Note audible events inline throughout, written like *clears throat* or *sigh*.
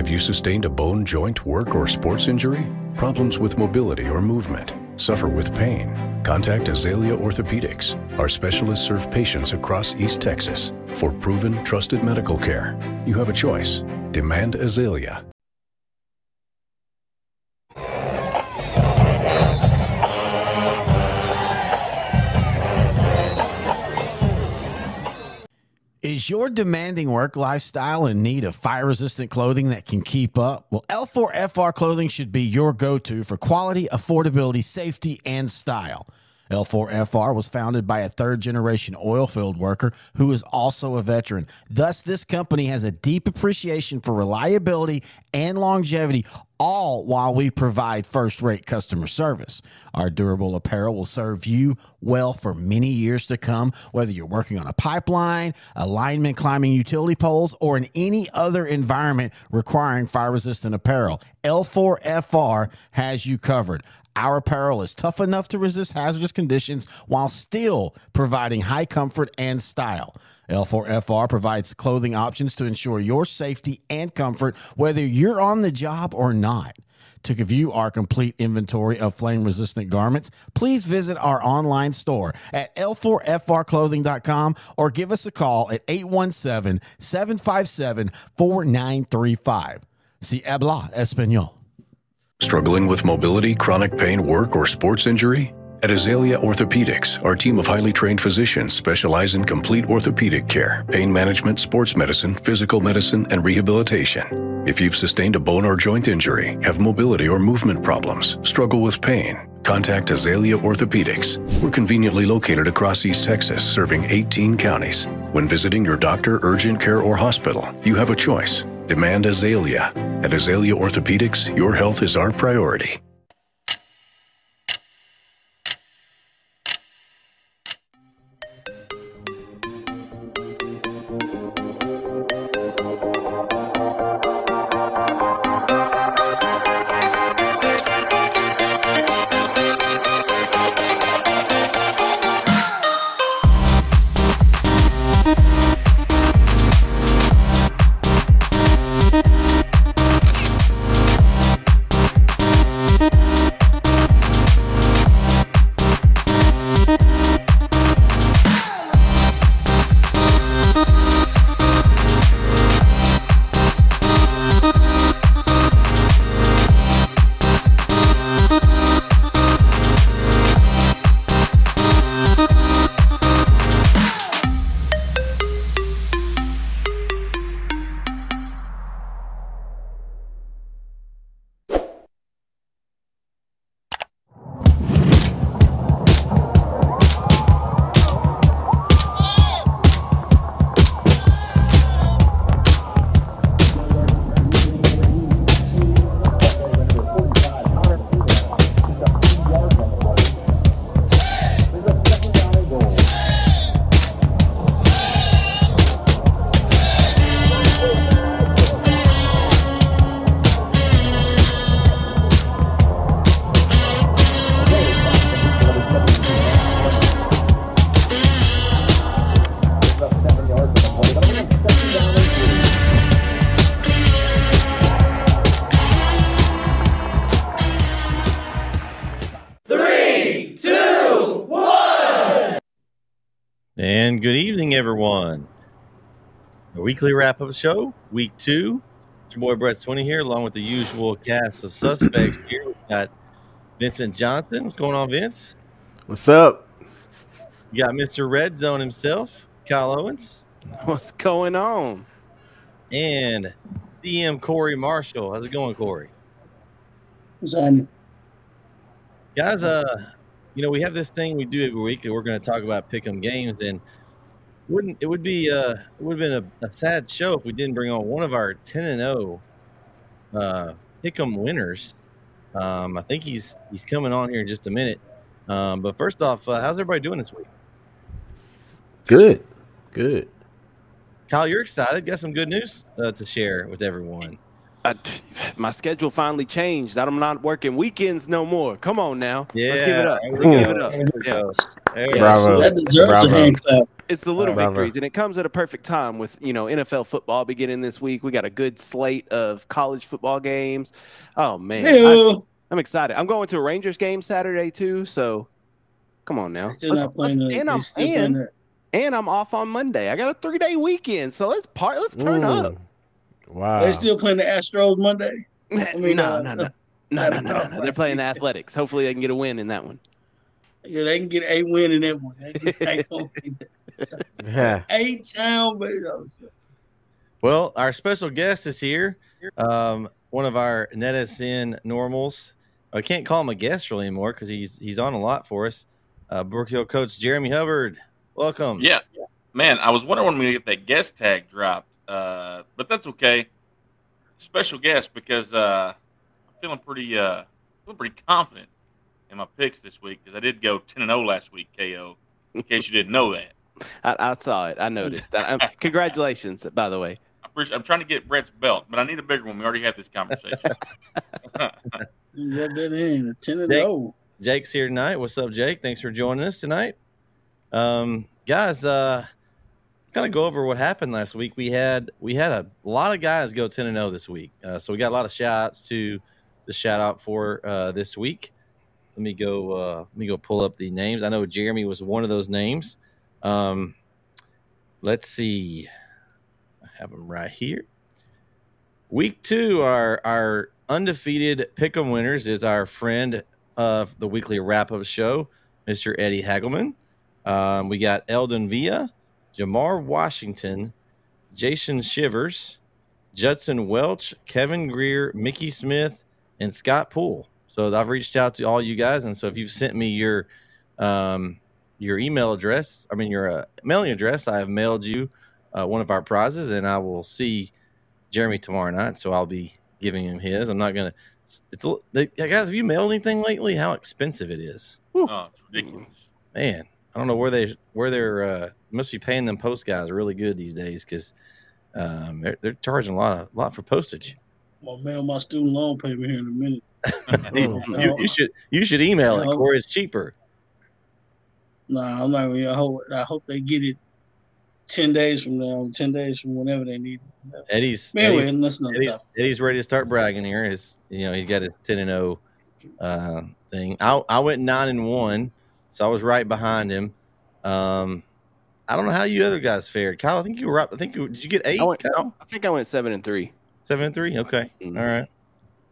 Have you sustained a bone, joint, work, or sports injury? Problems with mobility or movement? Suffer with pain? Contact Azalea Orthopedics. Our specialists serve patients across East Texas. For proven, trusted medical care, you have a choice. Demand Azalea. Is your demanding work lifestyle in need of fire resistant clothing that can keep up? Well, L4FR clothing should be your go to for quality, affordability, safety, and style. L4FR was founded by a third generation oil field worker who is also a veteran. Thus, this company has a deep appreciation for reliability and longevity, all while we provide first rate customer service. Our durable apparel will serve you well for many years to come, whether you're working on a pipeline, alignment climbing utility poles, or in any other environment requiring fire resistant apparel. L4FR has you covered. Our apparel is tough enough to resist hazardous conditions while still providing high comfort and style. L4FR provides clothing options to ensure your safety and comfort, whether you're on the job or not. To view our complete inventory of flame resistant garments, please visit our online store at l4frclothing.com or give us a call at 817 757 4935. Si habla español. Struggling with mobility, chronic pain, work, or sports injury? At Azalea Orthopedics, our team of highly trained physicians specialize in complete orthopedic care, pain management, sports medicine, physical medicine, and rehabilitation. If you've sustained a bone or joint injury, have mobility or movement problems, struggle with pain, contact Azalea Orthopedics. We're conveniently located across East Texas, serving 18 counties. When visiting your doctor, urgent care, or hospital, you have a choice. Demand Azalea. At Azalea Orthopedics, your health is our priority. Everyone. A weekly wrap up show, week two. It's your boy Bret Swinney here, along with the usual cast of suspects *clears throat* here. We've got Vincent Johnson. What's going on, Vince? What's up? You got Mr. Red Zone himself, Kyle Owens. What's going on? And CM Corey Marshall. How's it going, Corey? What's on? Guys, uh, you know, we have this thing we do every week that we're going to talk about pick'em games, and wouldn't it would be uh it would have been a, a, sad show if we didn't bring on one of our ten and zero uh pick'em winners. Um, I think he's he's coming on here in just a minute. Um, but first off, uh, how's everybody doing this week? Good, good. Kyle, you're excited. Got some good news uh, to share with everyone. I, *sighs* my schedule finally changed. I'm not working weekends no more. Come on now. Yeah, let's give it up. Let's give it up. Yeah. Yeah. Bravo. That deserves Bravo. a hand clap. It's the little Love victories, and it comes at a perfect time with you know NFL football beginning this week. We got a good slate of college football games. Oh man, I, Ew. I'm excited. I'm going to a Rangers game Saturday too. So come on now, They still Let's- not playing let's- the, and I'm still playing and, the, and I'm off on Monday. I got a three day weekend, so let's part. Let's turn up. Wow. they still playing the Astros Monday. *laughs* mean, no, uh, no, no, *laughs* no, no, no, no. They're playing the Athletics. Hopefully, they can get a win in that one. Yeah, they can get a win in that one. They can *laughs* get Yeah. A town, but Well, our special guest is here. Um, one of our NetSN normals. I can't call him a guest really anymore because he's he's on a lot for us. Uh, Brook Hill coach Jeremy Hubbard, welcome. Yeah, man, I was wondering when we get that guest tag dropped, uh, but that's okay. Special guest because uh, I'm feeling pretty, uh, feeling pretty confident in my picks this week because I did go ten and zero last week. Ko, in case you didn't know that. I, I saw it. I noticed. I, um, *laughs* congratulations, by the way. I appreciate, I'm trying to get Bret's belt, but I need a bigger one. We already had this conversation. *laughs* you got that in a ten and Jake. zero. Jake's here tonight. What's up, Jake? Thanks for joining us tonight. Um, guys, uh, let's kind of go over what happened last week. We had we had a lot of guys go ten and zero this week, uh, so we got a lot of shout outs to to shout out for uh, this week. Let me go. Uh, let me go pull up the names. I know Jeremy was one of those names. Um, let's see. I have them right here. Week two, our our undefeated pick'em winners is our friend of the weekly wrap up show, Mr. Eddie Hagelman. Um, we got Eldon Villa, Jamar Washington, Jason Shivers, Judson Welch, Kevin Greer, Mickey Smith, and Scott Poole. So I've reached out to all you guys, and so if you've sent me your um, your email address, I mean your uh, mailing address, I have mailed you uh, one of our prizes, and I will see Jeremy tomorrow night. So I'll be giving him his. I'm not gonna. It's a, they, guys. Have you mailed anything lately? How expensive it is, oh, it's ridiculous. man. I don't know where they where they're uh, must be paying them post guys really good these days because um, they're, they're charging a lot of lot for postage. I'm mail my student loan paper here in a minute. you, *laughs* you- you should you should email it, *laughs* No. or it's cheaper. Nah, I'm not. gonna- I hope I hope they get it ten days from now. Ten days from whenever they need it. Eddie's But anyway, Eddie- that's another Eddie's. Eddie's ready to start bragging here. His, you know, he's got his ten and zero uh, thing. I I went nine and one, so I was right behind him. Um, I don't know how you other guys fared. Kyle, I think you were up. I think you did you get eight? I went. Kyle? I think I went seven and three. Seven and three. Okay, Mhm. all right.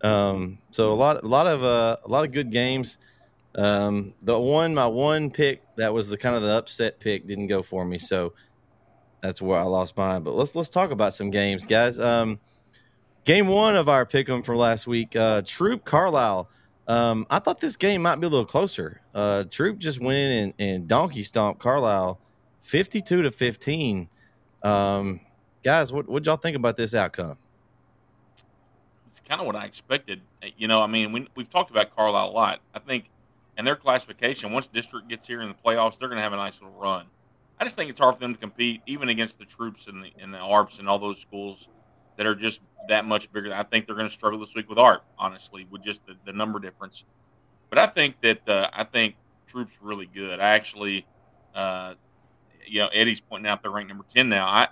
Um, so a lot, a lot of, uh, a lot of good games. Um, the one, my one pick that was the kind of the upset pick didn't go for me, so that's where I lost mine. But let's let's talk about some games, guys. Um, game one of our pick 'em for last week, uh, Troup Carlisle. Um, I thought this game might be a little closer. Uh, Troup just went in and, and donkey stomped Carlisle, fifty-two to fifteen. Um, guys, what what y'all think about this outcome? it's kind of what I expected. You know, I mean, we, we've talked about Carlisle a lot. I think in their classification, once district gets here in the playoffs, they're going to have a nice little run. I just think it's hard for them to compete, even against the Troups and the and the ARPs and all those schools that are just that much bigger. I think they're going to struggle this week with ARP, honestly, with just the, the number difference. But I think that uh, I think Troup's really good. I actually, uh, you know, Eddie's pointing out they're ranked number ten now. I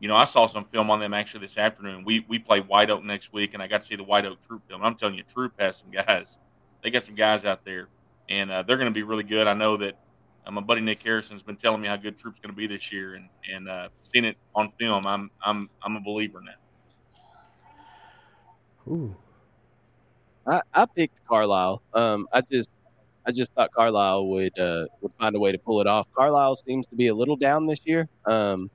you know, I saw some film on them actually this afternoon. We we play White Oak next week, and I got to see the White Oak Troup film. I'm telling you, Troup has some guys. They got some guys out there, and uh, they're going to be really good. I know that uh, my buddy Nick Harrison's been telling me how good Troup's going to be this year, and and uh, seeing it on film, I'm I'm I'm a believer now. Ooh. I, I picked Carlisle. Um, I just I just thought Carlisle would uh, would find a way to pull it off. Carlisle seems to be a little down this year. Um,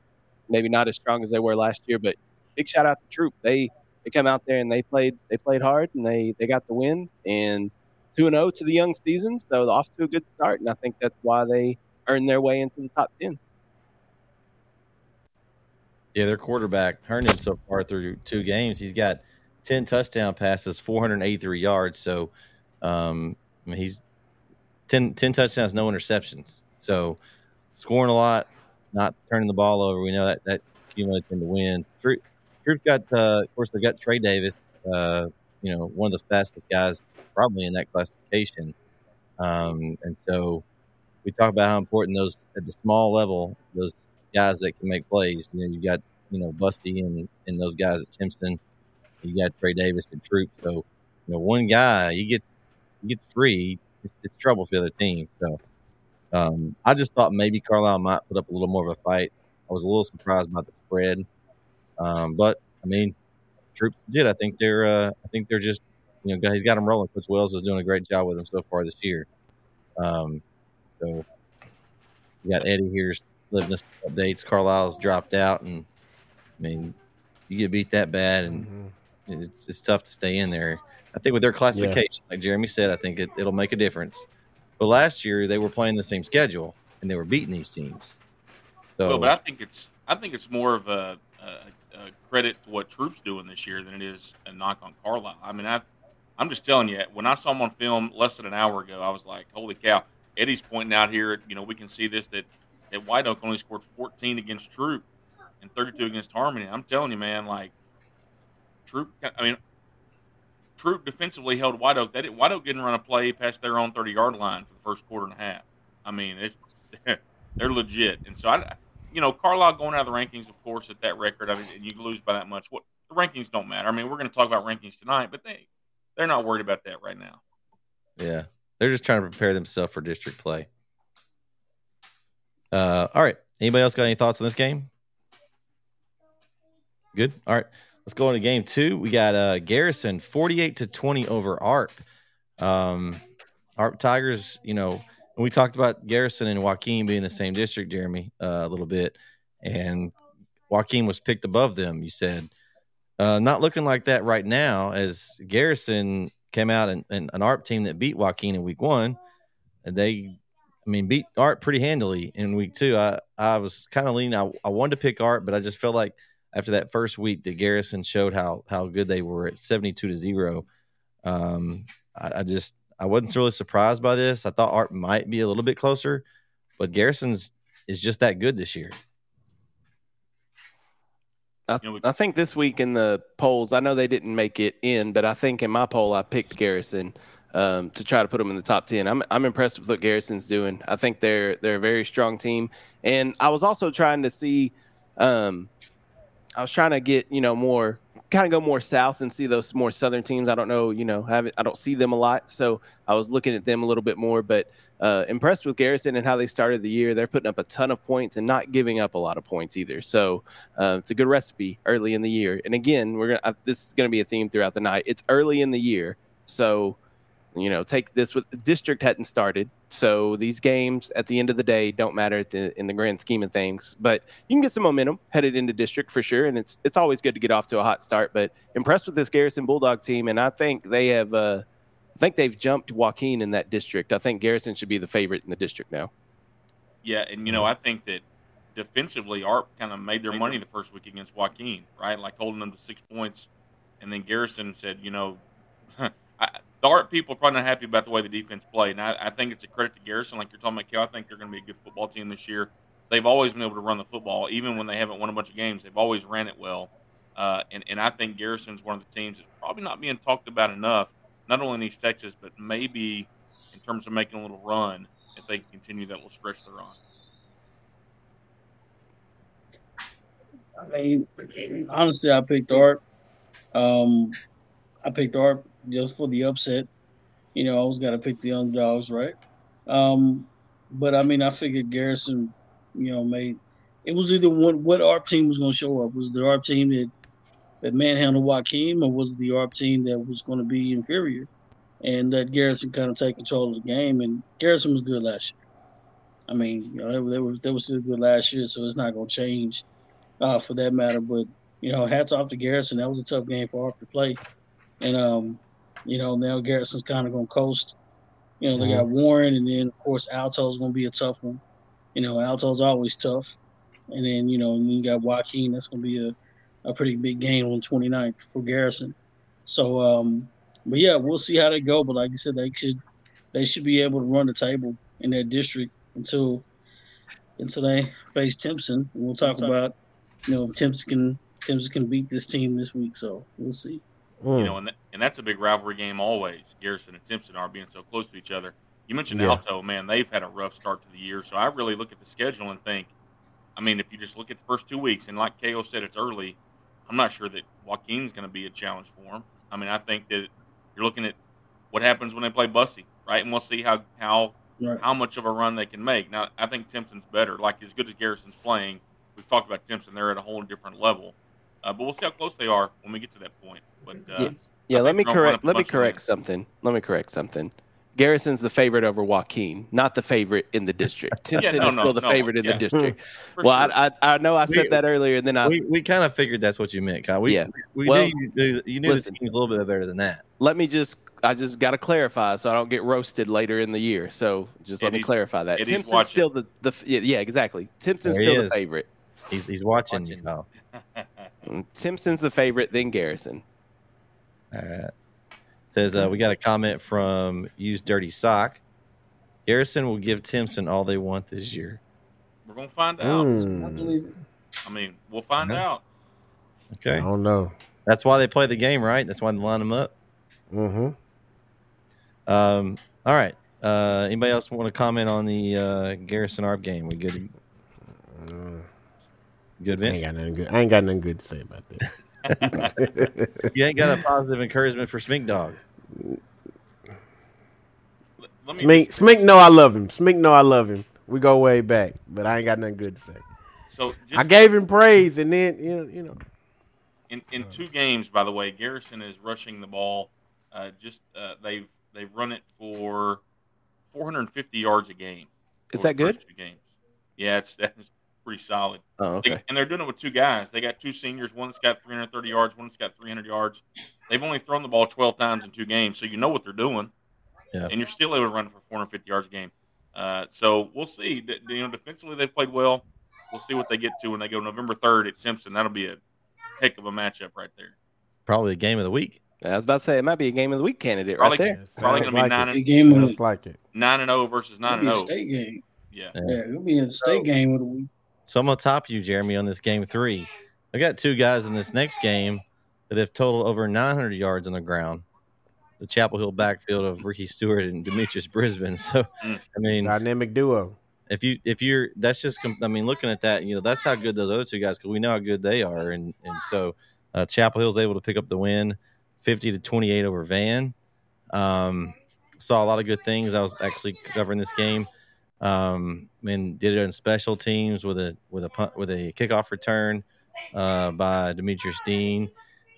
maybe not as strong as they were last year, but big shout out to Troup. They they come out there and they played they played hard and they they got the win and two and zero to the young season, so off to a good start. And I think that's why they earned their way into the top ten. Yeah, their quarterback Herndon so far through two games, he's got ten touchdown passes, four hundred eighty-three yards. So, um, I mean, he's 10, 10 touchdowns, no interceptions. So, scoring a lot, not turning the ball over. We know that that accumulates into wins. Troup, Troup's got, uh, of course, they've got Trey Davis. Uh, you know, one of the fastest guys probably in that classification. Um, and so we talk about how important those at the small level, those guys that can make plays. You know, you got you know Busty and and those guys at Timpson. You got Trey Davis and Troup. So you know, one guy he gets he gets free. It's, it's trouble for the other team. So um, I just thought maybe Carlisle might put up a little more of a fight. I was a little surprised about the spread, um, but I mean, Troups did. I think they're uh, I think they're just you know he's got them rolling. Coach Wells is doing a great job with them so far this year. Um, so you got Eddie here's living us updates. Carlisle's dropped out, and I mean, you get beat that bad, and Mhm. it's it's tough to stay in there. I think with their classification, like Jeremy said, I think it, it'll make a difference. But last year they were playing the same schedule and they were beating these teams. So Well, but I think it's I think it's more of a, a, a credit to what Troups doing this year than it is a knock on Carlisle. I mean, I I'm just telling you, when I saw him on film less than an hour ago, I was like, holy cow! Eddie's pointing out here, you know, we can see this that that White Oak only scored 14 against Troup and 32 against Harmony. I'm telling you, man, like Troup. I mean. Troup defensively held White Oak. They didn't, White Oak didn't run a play past their own 30 yard line for the first quarter and a half. I mean, it's, *laughs* they're legit. And so I, you know, Carlisle going out of the rankings, of course, at that record. I mean, and you lose by that much. What the rankings don't matter. I mean, we're going to talk about rankings tonight, but they they're not worried about that right now. yeah, they're just trying to prepare themselves for district play. Uh, all right. Anybody else got any thoughts on this game? Good. All right. Let's go into game two. We got uh, Garrison 48 to 20 over ARP. Um, ARP Tigers, you know, we talked about Garrison and Joaquin being the same district, Jeremy, uh, a little bit. And Joaquin was picked above them, you said. Uh, not looking like that right now, as Garrison came out and, and an ARP team that beat Joaquin in week one. And they, I mean, beat ARP pretty handily in week two. I, I was kind of leaning, I, I wanted to pick ARP, but I just felt like after that first week that Garrison showed how how good they were at 72 to 0. Um, I, I just I wasn't really surprised by this. I thought Arp might be a little bit closer, but Garrison's is just that good this year. I, You know, I think this week in the polls, I know they didn't make it in, but I think in my poll I picked Garrison um, to try to put them in the top ten. I'm I'm impressed with what Garrison's doing. I think they're they're a very strong team, and I was also trying to see, um, I was trying to get you know more kind of go more south and see those more southern teams. I don't know, you know, have I don't see them a lot, so I was looking at them a little bit more. But uh, impressed with Garrison and how they started the year. They're putting up a ton of points and not giving up a lot of points either. So uh, it's a good recipe early in the year. And again, we're gonna uh, this is gonna be a theme throughout the night. It's early in the year, so you know take this with district hadn't started, so these games at the end of the day don't matter at the, in the grand scheme of things. But you can get some momentum headed into district for sure, and it's it's always good to get off to a hot start. But impressed with this Garrison Bulldog team, and I think they have. Uh, I think they've jumped Joaquin in that district. I think Garrison should be the favorite in the district now. Yeah, and you know, I think that defensively, Arp kind of made their money the first week against Joaquin, right? Like holding them to six points, and then Garrison said, you know, I, the Arp people are probably not happy about the way the defense played, and I, I think it's a credit to Garrison, like you're talking about, Kel. I think they're going to be a good football team this year. They've always been able to run the football, even when they haven't won a bunch of games. They've always ran it well, uh, and and I think Garrison's one of the teams that's probably not being talked about enough, not only in East Texas, but maybe in terms of making a little run if they continue that little stretch they're on. I mean, honestly, I picked Arp. Um, I picked Art just for the upset. You know, I always got to pick the underdogs, right? Um, but I mean, I figured Garrison, you know, made it was either one what ARP team was going to show up. Was the ARP team that that manhandled Joaquin, or was it the ARP team that was going to be inferior and that Garrison kind of take control of the game? And Garrison was good last year. I mean, you know, they, they were they were still good last year, so it's not going to change uh, for that matter. But you know, hats off to Garrison. That was a tough game for ARP to play, and um, you know now Garrison's kind of going to coast. You know, they got Warren, and then of course Alto's going to be a tough one. You know, Alto's always tough, and then you know, and then you got Joaquin. That's going to be a, a pretty big game on 29th for Garrison. So, um, but yeah, we'll see how they go. But like you said, they should they should be able to run the table in that district until until they face Timpson. We'll talk about you know if Timpson can Timpson can beat this team this week. So we'll see. Hmm. you know, and that, and that's a big rivalry game always. Garrison and Timpson are being so close to each other. You mentioned Yeah. Alto, man, they've had a rough start to the year, so I really look at the schedule and think, I mean, if you just look at the first two weeks, and like Ko said, it's early. I'm not sure that Joaquin's going to be a challenge for him. I mean, I think that you're looking at what happens when they play Bussy, right? And we'll see how how Right. how much of a run they can make. Now, I think Timpson's better. Like as good as Garrison's playing, we've talked about Timpson; they're at a whole different level. Uh, but we'll see how close they are when we get to that point. But uh, Yeah. Yeah, let me they're gonna run correct. Let me correct something. Let me correct something. Garrison's the favorite over Joaquin, not the favorite in the district. *laughs* Timpson no, is no, still the no, favorite in yeah. the district. *laughs* for well, sure. I, I I know I said We- that earlier, and then I we we kind of figured that's what you meant, Kyle. We, Yeah. we Well, knew you knew, you knew listen. the team's a little bit better than that. let me just I just got to clarify so I don't get roasted later in the year. So just let me clarify that. Eddie's Timpson's watching. still the the yeah, yeah exactly. Timpson's There he still the favorite. He's he's watching, you know. *laughs* Mm, Timpson's the favorite, then Garrison. All right. Says uh, we got a comment from Use Dirty Sock. Garrison will give Timpson all they want this year. We're gonna find out. I Mm, believe. I mean, we'll find Yeah. out. Okay. I don't know. that's why they play the game, right? That's why they line them up. Mm-hmm. Um, all right. Uh, anybody else want to comment on the uh, Garrison Arp game? We good? Good, I ain't got nothing good. I ain't got nothing good to say about that. *laughs* You ain't got a positive encouragement for Smink Dog. Let, let me Smink, Smink, know I love him. Smink, know I love him. We go way back, but I ain't got nothing good to say. so just I gave him praise, and then you know, you know. in, in two games, by the way, Garrison is rushing the ball. Uh, just uh, they've they've run it for 450 yards a game. Is that good? Two games. Yeah, it's *laughs* that's pretty solid. Oh, They- okay. and they're doing it with two guys. They got two seniors. One that's got 330 yards. One that's got 300 yards. They've only thrown the ball 12 times in two games, so you know what they're doing. Yeah. And you're still able to run for 450 yards a game. Uh, so we'll see. D- You know, defensively they've played well. We'll see what they get to when they go November 3rd at Timpson. That'll be a heck of a matchup right there. Probably a game of the week. I was about to say it might be a game of the week candidate Probably- right there. Probably going to be like nine it. and game of the, like it. nine and zero versus nine it'll and be a zero. state game. Yeah. Yeah. Yeah, it'll be a state game of the week. So I'm gonna top you, Jeremy, on this game three. I got two guys in this next game that have totaled over 900 yards on the ground. The Chapel Hill backfield of Ricky Stewart and Demetrius Brisbane. *laughs* So, Mm. I mean, Dynamic duo. if you if you're that's just I mean, looking at that, you know, that's how good those other two guys because we know how good they are, and and so uh, Chapel Hill's able to pick up the win, 50 to 28 over Van. Um, saw a lot of good things. I was actually covering this game. Um, and did it on special teams with a with a punt with a kickoff return uh, by Demetrius Dean.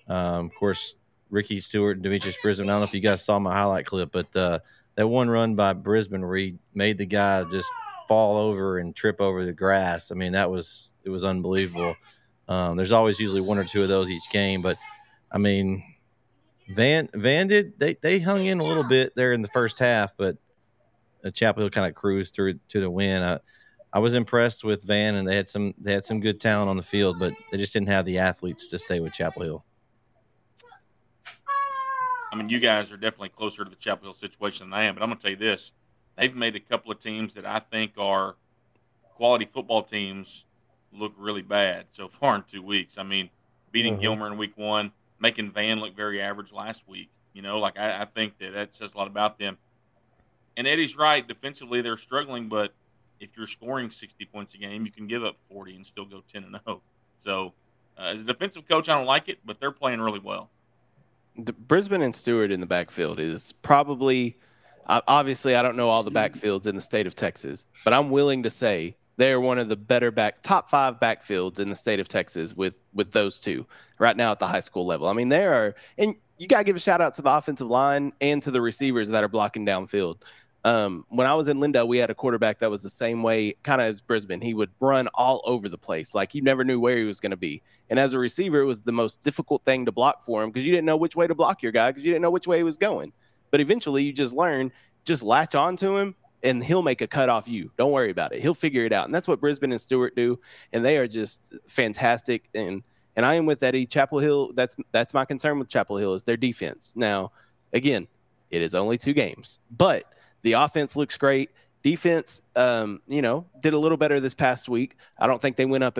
Um, of course, Ricky Stewart and Demetrius Brisbane. I don't know if you guys saw my highlight clip, but uh, that one run by Brisbane where he made the guy just fall over and trip over the grass. I mean, that was it was unbelievable. Um, there's always usually one or two of those each game, but I mean, Van Van did they they hung in a little bit there in the first half, but Chapel Hill kind of cruised through to the win. I, I was impressed with Van, and they had some they had some good talent on the field, but they just didn't have the athletes to stay with Chapel Hill. I mean, you guys are definitely closer to the Chapel Hill situation than I am, but I'm going to tell you this: they've made a couple of teams that I think are quality football teams look really bad so *laughs* far in two weeks. I mean, beating Mhm. Gilmer in week one, making Van look very average last week. You know, like I, I think that that says a lot about them. And Eddie's right. Defensively, they're struggling, but if you're scoring 60 points a game, you can give up 40 and still go 10 and 0. So, uh, as a defensive coach, I don't like it, but they're playing really well. the Brisbane and Stewart in the backfield is probably obviously I don't know all the backfields in the state of Texas, but I'm willing to say they're one of the better back top five backfields in the state of Texas with with those two right now at the high school level. I mean, they are, and you got to give a shout out to the offensive line and to the receivers that are blocking downfield. Um, when I was in Lindale, we had a quarterback that was the same way, kind of as Brisbane. He would run all over the place, like you never knew where he was going to be. And as a receiver, it was the most difficult thing to block for him because you didn't know which way to block your guy because you didn't know which way he was going. But eventually, you just learn, just latch on to him, and he'll make a cut off you. Don't worry about it. He'll figure it out. And that's what Brisbane and Stewart do. And they are just fantastic. And and I am with Eddie Chapel Hill. That's that's my concern with Chapel Hill is their defense. Now, again, it is only two games, but the offense looks great. Defense, um, you know, did a little better this past week. I don't think they went up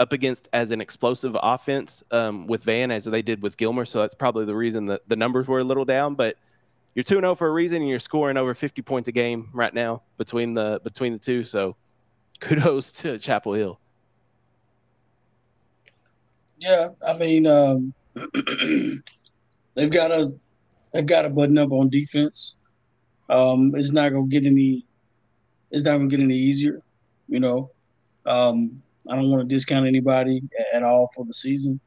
up against as an explosive offense um, with Van as they did with Gilmer. So that's probably the reason that the numbers were a little down. But you're two zero for a reason, and you're scoring over 50 points a game right now between the between the two. So kudos to Chapel Hill. Yeah, I mean, um, *clears throat* they've got a they've got a button up on defense. Um, it's not gonna get any. It's not gonna get any easier. You know, um, I don't want to discount anybody at all for the season,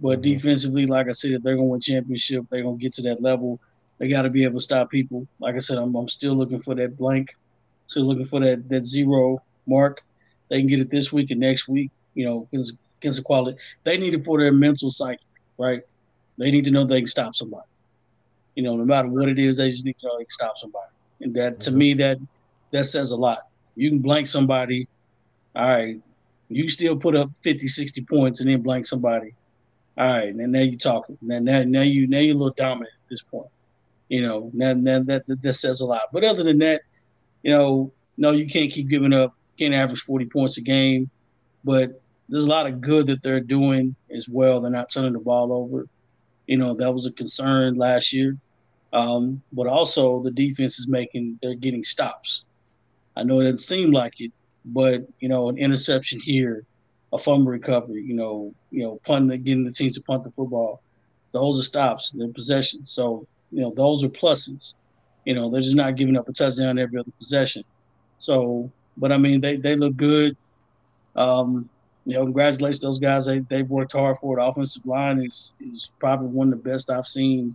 but mm-hmm. defensively, like I said, if they're gonna win championship, they're gonna get to that level. They got to be able to stop people. Like I said, I'm, I'm still looking for that blank, still looking for that that zero mark. They can get it this week and next week. You know, against, against the quality. They need it for their mental psyche, right? They need to know they can stop somebody. You know, no matter what it is, they just need to know they can stop somebody. And that to mm-hmm. me, that that says a lot. You can blank somebody. All right, you still put up 50, 60 points and then blank somebody. All right, and now you're talking. Now, now, now you now you're a little dominant at this point. You know, now, now that, that that says a lot. But other than that, you know, no, you can't keep giving up. Can't average 40 points a game. But there's a lot of good that they're doing as well. They're not turning the ball over. You know, that was a concern last year. Um, but also the defense is making they're getting stops. I know it doesn't seem like it, but you know, an interception here, a fumble recovery, you know, you know, punting getting the teams to punt the football. Those are stops, they're possessions. So, you know, those are pluses. You know, they're just not giving up a touchdown every other possession. So, but I mean, they they look good. Um, you know, congratulations those guys. They they've worked hard for it. Offensive line is is probably one of the best I've seen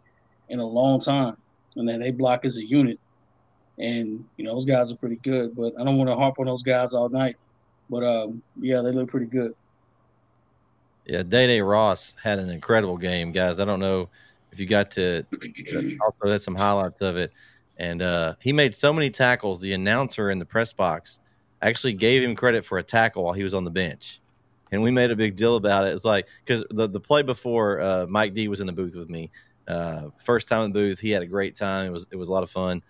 in a long time, and then they block as a unit. And you know, those guys are pretty good. But I don't want to harp on those guys all night. But um, yeah, they look pretty good. Yeah, Day Day Ross had an incredible game, guys. I don't know if you got to also had some highlights of it, and uh, he made so many tackles. The announcer in the press box actually gave him credit for a tackle while he was on the bench and we made a big deal about it. It's like because the the play before uh, Mike D was in the booth with me, uh, first time in the booth, he had a great time. It was it was a lot of fun.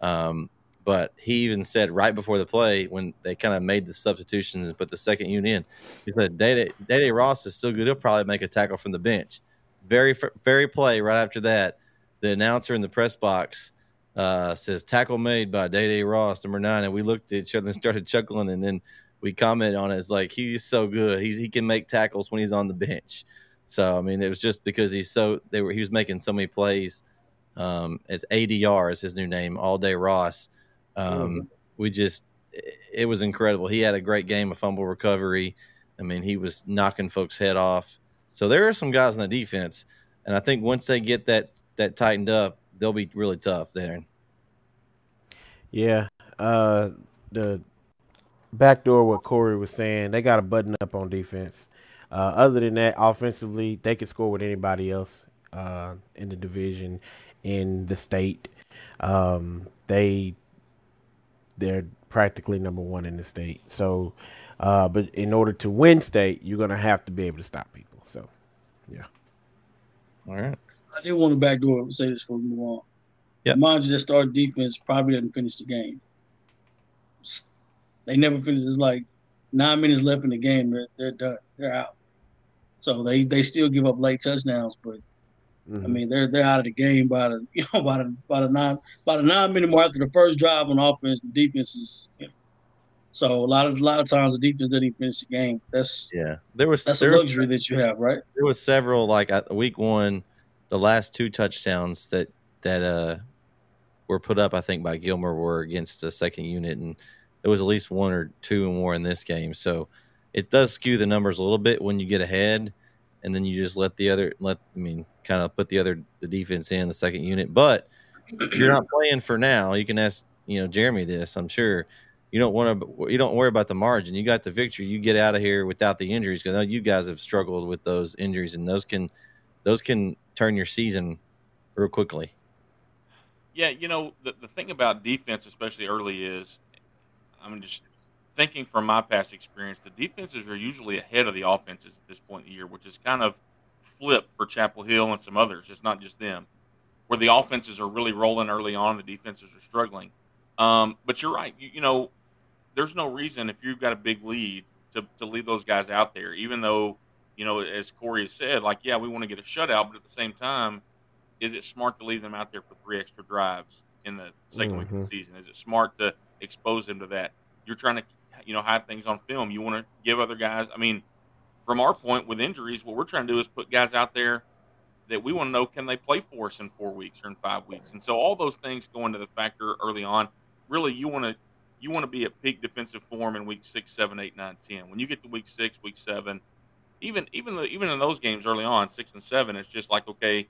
Um, but he even said right before the play when they kind of made the substitutions and put the second unit in, he said Day Day Ross is still good. He'll probably make a tackle from the bench. Very very play right after that. The announcer in the press box uh, says tackle made by Day Day Ross, number nine, and we looked at each other and started chuckling, and then we comment on it. It's like he's so good. He's he can make tackles when he's on the bench. So I mean, it was just because he's so they were he was making so many plays. Um, as ADR is his new name, All Day Ross. Um, mm-hmm. We just it was incredible. He had a great game of fumble recovery. I mean, he was knocking folks' head off. So there are some guys in the defense, and I think once they get that that tightened up, they'll be really tough there. Yeah, uh, the backdoor what Corey was saying. They got a button up on defense. Uh, other than that, offensively, they can score with anybody else uh, in the division, in the state. Um, they they're practically number one in the state. So, uh, but in order to win state, you're gonna have to be able to stop people. So, yeah. All right. I did want to backdoor and say this for we move on. Yeah. Mind you, that start defense probably doesn't finish the game. They never finish. It's like nine minutes left in the game. They're, they're done. They're out. So they they still give up late touchdowns, but mm-hmm. I mean they're they're out of the game by the *laughs* you know by the by the nine by the nine minute mark after the first drive on offense. The defense is. You know, so a lot of a lot of times the defense didn't finish the game. That's yeah. There was that's there, a luxury that you have, right? There was several like at week one, the last two touchdowns that that uh were put up, I think, by Gilmer were against the second unit, and there was at least one or two more in this game. So it does skew the numbers a little bit when you get ahead, and then you just let the other let I mean kind of put the other the defense in the second unit. But you're not playing for now. You can ask you know Jeremy this. I'm sure you don't want to you don't worry about the margin. You got the victory. You get out of here without the injuries because you guys have struggled with those injuries, and those can those can turn your season real quickly. Yeah, you know the the thing about defense, especially early, is I'm just thinking from my past experience, the defenses are usually ahead of the offenses at this point in the year, which is kind of flipped for Chapel Hill and some others. It's not just them, where the offenses are really rolling early on, the defenses are struggling. Um, but you're right. You, you, know, there's no reason if you've got a big lead to, to leave those guys out there, even though, you know, as Corey has said, like, yeah, we want to get a shutout, but at the same time, is it smart to leave them out there for three extra drives in the 2nd mm-hmm. week of the mm-hmm. season? Is it smart to expose them to that. You're trying to, you know, hide things on film. You want to give other guys. I mean, from our point with injuries, what we're trying to do is put guys out there that we want to know can they play for us in four weeks or in five weeks. And so all those things go into the factor early on. Really, you want to you want to be at peak defensive form in week six, seven, eight, nine, ten. When you get to week six, week seven, even even the, even in those games early on, six and seven, it's just like okay,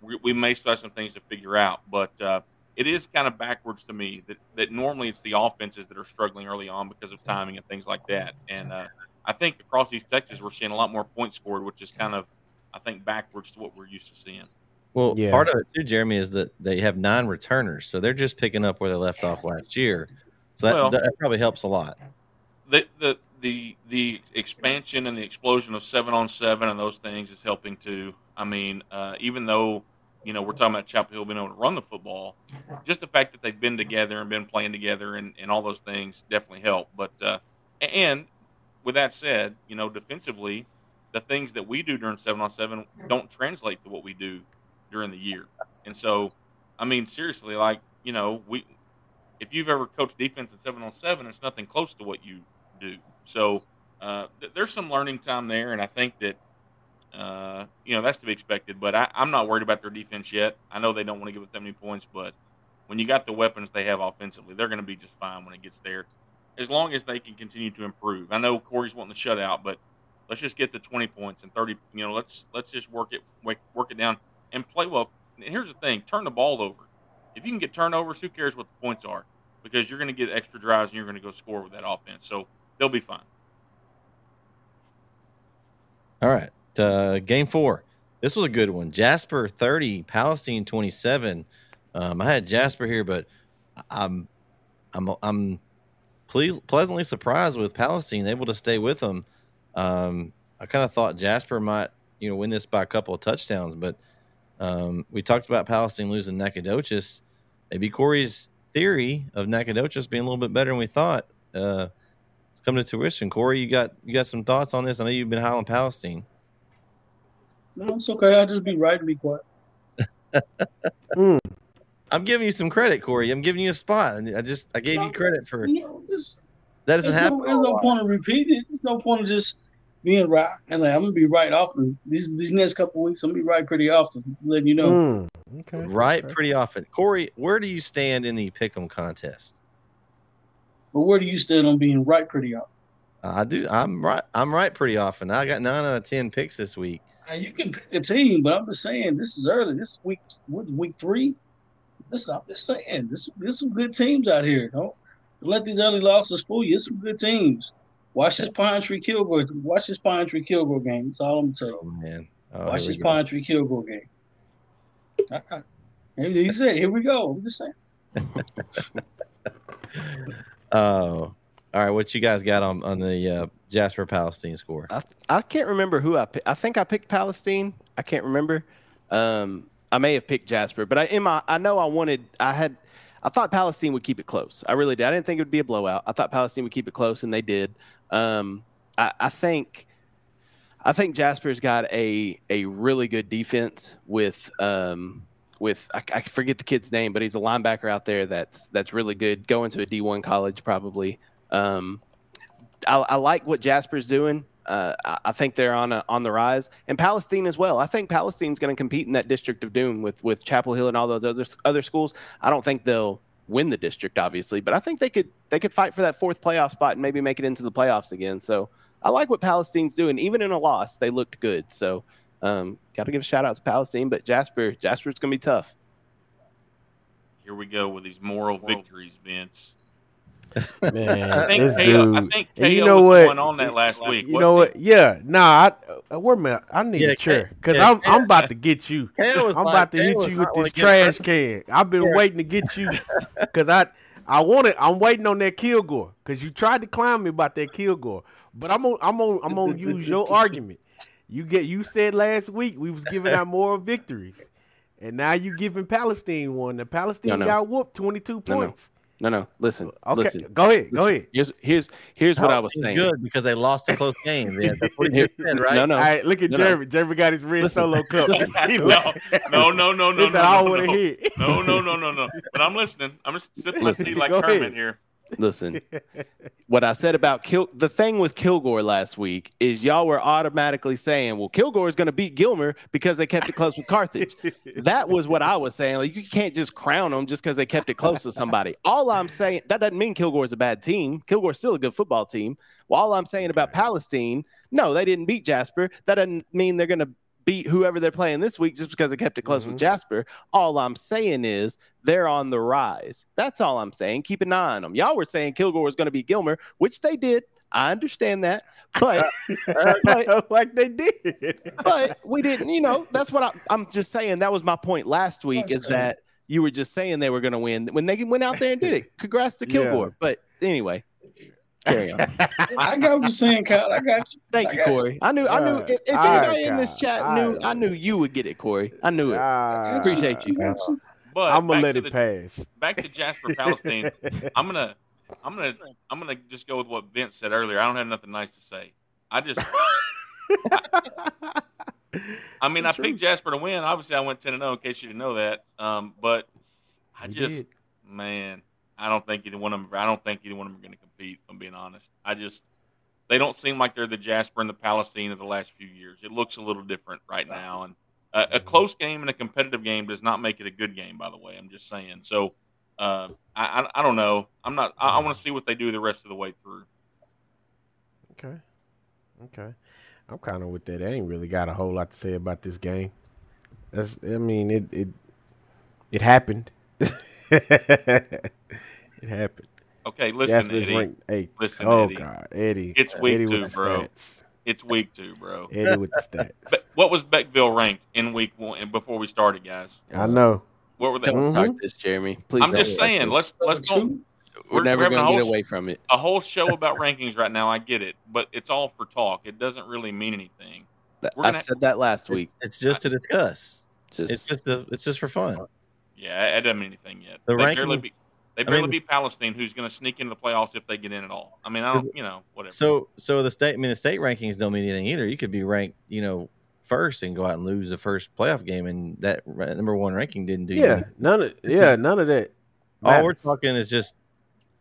we, we may still have some things to figure out, but uh, it is kind of backwards to me that that normally it's the offenses that are struggling early on because of timing and things like that. And uh, I think across East Texas, we're seeing a lot more points scored, which is kind of I think backwards to what we're used to seeing. Well, Yeah. part of it too, Jeremy, is that they have nine returners, so they're just picking up where they left off last year. So that, Well- that probably helps a lot. the the the the expansion and the explosion of seven on seven and those things is helping too. I mean, uh, even though you know we're talking about Chapel Hill being able to run the football, just the fact that they've been together and been playing together and, and all those things definitely help. But uh, and with that said, you know, defensively, the things that we do during seven on seven don't translate to what we do during the year. And so, I mean, seriously, like you know, we if you've ever coached defense in seven on seven, it's nothing close to what you do. So uh, th- there's some learning time there, and I think that uh, you know that's to be expected. But I, I'm not worried about their defense yet. I know they don't want to give us that many points, but when you got the weapons they have offensively, they're going to be just fine when it gets there, as long as they can continue to improve. I know Corey's wanting the shutout, but let's just get the 20 points and 30. You know, let's let's just work it work it down and play well. And here's the thing: turn the ball over. If you can get turnovers, who cares what the points are? Because you're going to get extra drives and you're going to go score with that offense. So they'll be fine. All right, uh, game four. This was a good one. Jasper thirty, Palestine twenty seven. Um, I had Jasper here, but I'm I'm I'm pleasantly surprised with Palestine able to stay with them. Um, I kind of thought Jasper might you know win this by a couple of touchdowns, but um, we talked about Palestine losing Nacogdoches. Maybe Corey's theory of Nacogdoches being a little bit better than we thought. Uh, it's coming to tuition. Corey, you got you got some thoughts on this? I know you've been high on Palestine. No, it's okay. I'll just be right and be quiet. *laughs* Mm. I'm giving you some credit, Corey. I'm giving you a spot. and I just I gave you credit for You know, just that doesn't there's happen. no, there's no point of repeating. There's no point of just being right. And like, I'm gonna be right often. These these next couple weeks, I'm gonna be right pretty often. Letting you know. Mm. Okay. Right, okay. pretty often. Corey, where do you stand in the pick'em contest? But where do you stand on being right pretty often? I do. I'm right. I'm right pretty often. I got nine out of ten picks this week. You can pick a team, but I'm just saying this is early. This is week what's week three. This I'm just saying this there's some good teams out here. Don't, don't let these early losses fool you. There's some good teams. Watch this Pine Tree Kilgore. Watch this Pine Tree Kilgore game. That's all I'm gonna tell Oh you. man. Oh, Watch this. Pine Tree Kilgore game. All right. And He said, "Here we go." I'm just saying. *laughs* Oh, all right. What you guys got on on the uh, Jasper Palestine score? I, I can't remember who I picked. I think I picked Palestine. I can't remember. Um, I may have picked Jasper, but I in my I know I wanted I had I thought Palestine would keep it close. I really did. I didn't think it would be a blowout. I thought Palestine would keep it close, and they did. Um, I, I think I think Jasper's got a a really good defense with um, with I, I forget the kid's name, but he's a linebacker out there that's that's really good. Going to a D one college probably. Um, I, I like what Jasper's doing. Uh, I, I think they're on a, on the rise, and Palestine as well. I think Palestine's going to compete in that district of doom with with Chapel Hill and all those other other schools. I don't think they'll win the district, obviously, but I think they could they could fight for that fourth playoff spot and maybe make it into the playoffs again. So I like what Palestine's doing. Even in a loss, they looked good. So um, got to give a shout out to Palestine, but Jasper Jasper's going to be tough. Here we go with these moral victories, Vince. *laughs* Man, I think this KO, dude. I think KO you know was what? the one on that last week. You know wasn't what? Yeah, nah. I, uh, where man? I need yeah, a chair because yeah, I'm K- I'm about to get you. I'm like- about to KO hit you with this trash can. I've been Yeah. waiting to get you *laughs* because I I want it. I'm waiting on that Kilgore because you tried to clown me about that Kilgore, but I'm on I'm on I'm gonna use your argument. You get you said last week we was giving out moral victories, and now you giving Palestine one. The Palestine no. got whooped 22 No, no. points. No, no. Listen, Okay, listen. go ahead, go ahead. Here's here's here's what I was saying. Good because they lost a close game. Yeah, that's what he said, right? No, no. All right, look at No, no. Jeremy. Jeremy got his red Listen, solo cup. listen, *laughs* He No, like- no, no, no, no, He said, no, I no, want to no. hear. No, no, no, no, no. *laughs* But I'm listening. I'm just sipping my Listen, tea like go Kermit ahead. here. Listen, *laughs* what I said about Kil- the thing with Kilgore last week is y'all were automatically saying, well, Kilgore is going to beat Gilmer because they kept it close with Carthage. that was what I was saying. Like, you can't just crown them just because they kept it close to somebody. All I'm saying, that doesn't mean Kilgore is a bad team. Kilgore's still a good football team. Well, all I'm saying about Palestine, no, they didn't beat Jasper. That doesn't mean they're going to beat whoever they're playing this week just because they kept it close with mm-hmm. Jasper. All I'm saying is they're on the rise. That's all I'm saying. Keep an eye on them. Y'all were saying Kilgore was going to be Gilmer, which they did. I understand that, but *laughs* but, *laughs* like they did. but we didn't. You know, that's what I, I'm just saying. That was my point last week. Is that you were just saying they were going to win when they went out there and did it. Congrats to Yeah. Kilgore. But anyway, carry on. *laughs* I got what you're saying, Kyle. I got you. Thank I you, got Corey. I knew. I knew. Uh, If, if all right, anybody in this chat All knew, right. I knew you would get it, Corey. I knew it. Ah, Appreciate you. But I'm gonna let to it the, pass. back to Jasper Palestine. *laughs* I'm gonna, I'm gonna, I'm gonna just go with what Vince said earlier. I don't have nothing nice to say. I just, I mean, I picked Jasper to win. Obviously, I went ten and zero. In case you didn't know that, um, but I You just, did. man, I don't think either one of them. I don't think either one of them are going to If I'm being honest, I just, they don't seem like they're the Jasper and the Palestine of the last few years. It looks a little different right now, and a, a close game and a competitive game does not make it a good game. By the way, I'm just saying. So, uh, I, I, I don't know. I'm not. I, I want to see what they do the rest of the way through. Okay. Okay. I'm kind of with that. I ain't really got a whole lot to say about this game. That's. I mean, it. It. It happened. *laughs* it happened. Okay, listen, Jasper's Eddie. ranked eight. Listen, oh Eddie. God, Eddie. It's week Eddie two, with the bro. Stats. It's week two, bro. *laughs* Eddie with the stats. But what was Beckville ranked in week one and before we started, guys? I know. What were they? Don't Mhm. start this, Jeremy. Please. I'm don't just saying. this. Let's let's don't. We're, we're- never gonna get away from it. a whole show about rankings right now. I get it, but it's all for talk. It doesn't really mean anything. We're I gonna- said that last week. It's, it's just to discuss. Just, It's just a, it's just for fun. Yeah, it doesn't mean anything yet. The they ranking- barely beat. They I barely mean- beat Palestine, who's going to sneak into the playoffs if they get in at all. I mean, I don't, you know, whatever. So so the state I mean the state rankings don't mean anything either. You could be ranked, you know, first and go out and lose the first playoff game and that number one ranking didn't do Yeah. any- None of. Yeah. None of that. All we're talking is just,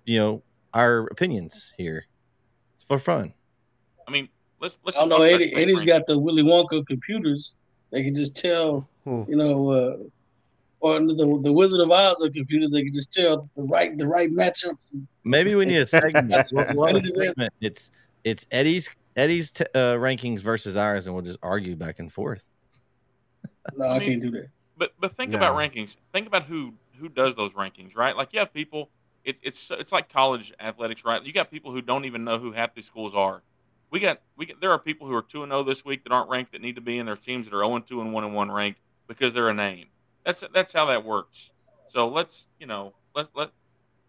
you know, our opinions here. It's for fun. I mean, let's let's. I don't know. talk Eddie, state Eddie's rankings. got the Willy Wonka computers. They can just tell, Hmm. you know, uh, or the the Wizard of Oz of computers. They can just tell the right the right matchups. Maybe we need a segment. We'll- we'll a segment. It's it's Eddie's Eddie's t- uh, rankings versus ours, and we'll just argue back and forth. No, I I, can't do that. But but think about rankings. Think about who who does those rankings, right? Like you have people. It's it's it's like college athletics, right? You got people who don't even know who half these schools are. We got we get there are people who are two and zero this week that aren't ranked that need to be in. There's teams that are zero and two and one and one ranked because they're a name. That's that's how that works. So let's you know let let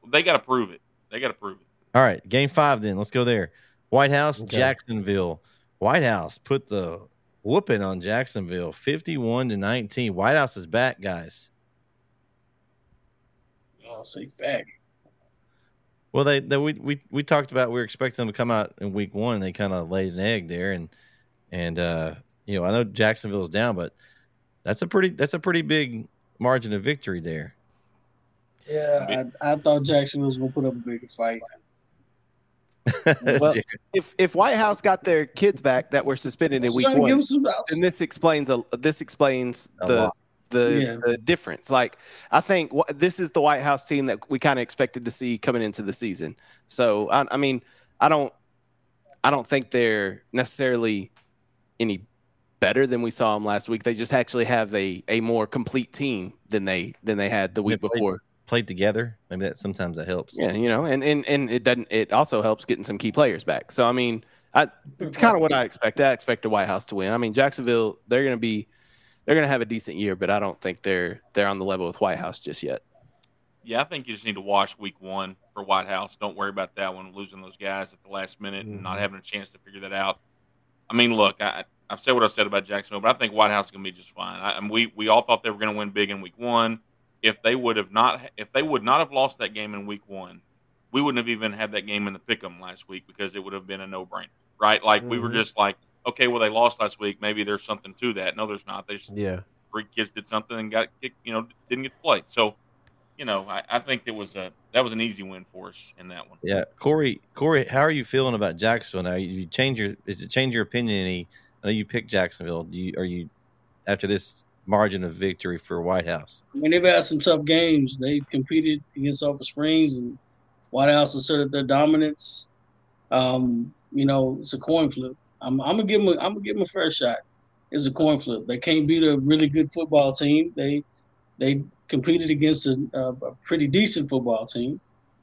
they got to prove it. They got to prove it. All right, game five. Then let's go there. White House, Okay. Jacksonville. White House put the whooping on Jacksonville, fifty-one to nineteen. White House is back, guys. I'll say back. Well, they, they we, we we talked about we were expecting them to come out in week one, and they kind of laid an egg there, and and uh, you know I know Jacksonville's down, but that's a pretty that's a pretty big margin of victory there. Yeah, I, I thought Jacksonville was gonna put up a bigger fight. Well, *laughs* if if White House got their kids back that were suspended in week trying to give one, them some outs. then this explains a this explains A the lot. the, Yeah. the difference. Like I think wh- this is the White House team that we kind of expected to see coming into the season. So I, I mean, I don't I don't think they're necessarily any better than we saw them last week. They just actually have a a more complete team than they than they had the week Yeah, they- before. Played together, maybe that sometimes that helps. Yeah, you know, and and and it doesn't. It also helps getting some key players back. So I mean, I it's kind of what I expect. I expect the White House to win. I mean, Jacksonville, they're going to be, they're going to have a decent year, but I don't think they're they're on the level with White House just yet. Yeah, I think you just need to watch week one for White House. Don't worry about that one, losing those guys at the last minute and not Mhm. having a chance to figure that out. I mean, look, I, I've said what I've said about Jacksonville, but I think White House is going to be just fine. I, and we we all thought they were going to win big in week one. If they would have not, if they would not have lost that game in week one, we wouldn't have even had that game in the pick'em last week because it would have been a no brainer, right? Like we were Mhm. just like, okay, well they lost last week, maybe there's something to that. No, there's not. There's Yeah. three kids did something and got kicked, you know, didn't get to play. So you know, I, I think it was a that was an easy win for us in that one. Yeah, Corey, Corey, how are you feeling about Jacksonville now? You, you change your is it change your opinion any? I know you picked Jacksonville. Do you are you after this margin of victory for White House? I mean, they've had some tough games. They competed against Sulphur Springs, and White House asserted their dominance. Um, you know, it's a coin flip. I'm, I'm gonna give them. A, I'm gonna give them a fair shot. It's a coin flip. They can't beat a really good football team. They they competed against a, a, pretty decent football team,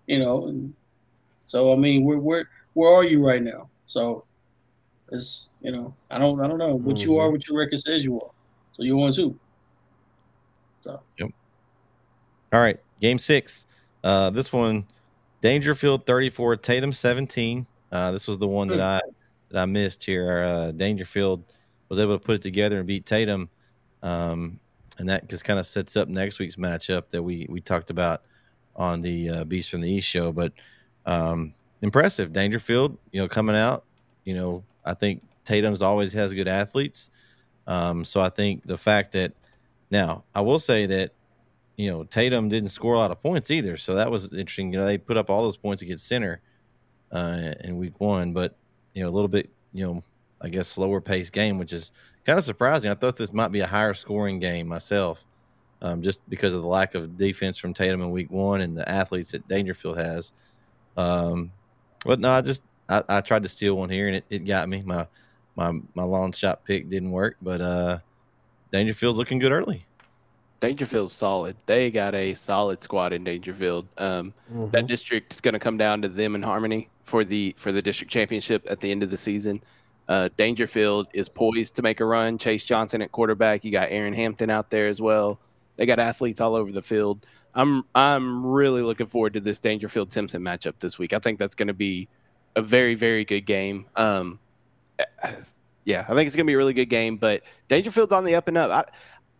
you know. And so I mean, where where where are you right now? So it's you know, I don't I don't know, What mm-hmm. you are what your record says you are. So you're one two. So. Yep. All right, game six. Uh, this one, Daingerfield 34, Tatum 17. Uh, this was the one that hmm. I that I missed here. Uh, Daingerfield was able to put it together and beat Tatum. Um, and that just kind of sets up next week's matchup that we we talked about on the uh, Beast from the East show. But um, impressive, Daingerfield, you know, coming out. You know, I think Tatum's always has good athletes. Um, so I think the fact that now I will say that you know Tatum didn't score a lot of points either, so that was interesting. You know, they put up all those points against Center uh, in Week One, but you know, a little bit, you know, I guess slower paced game, which is kind of surprising. I thought this might be a higher scoring game myself, um, just because of the lack of defense from Tatum in Week One and the athletes that Daingerfield has. Um, but no, I just I, I, tried to steal one here and it, it got me. My my my long shot pick didn't work, but uh, Daingerfield's looking good early. Daingerfield's solid. They got a solid squad in Daingerfield. Um, mm-hmm. That district is going to come down to them in Harmony for the for the district championship at the end of the season. Uh, Daingerfield is poised to make a run. Chase Johnson at quarterback. You got Aaron Hampton out there as well. They got athletes all over the field. I'm I'm really looking forward to this Daingerfield Timpson matchup this week. I think that's going to be a very very good game. Um, yeah, I think it's going to be a really good game. But Daingerfield's on the up and up,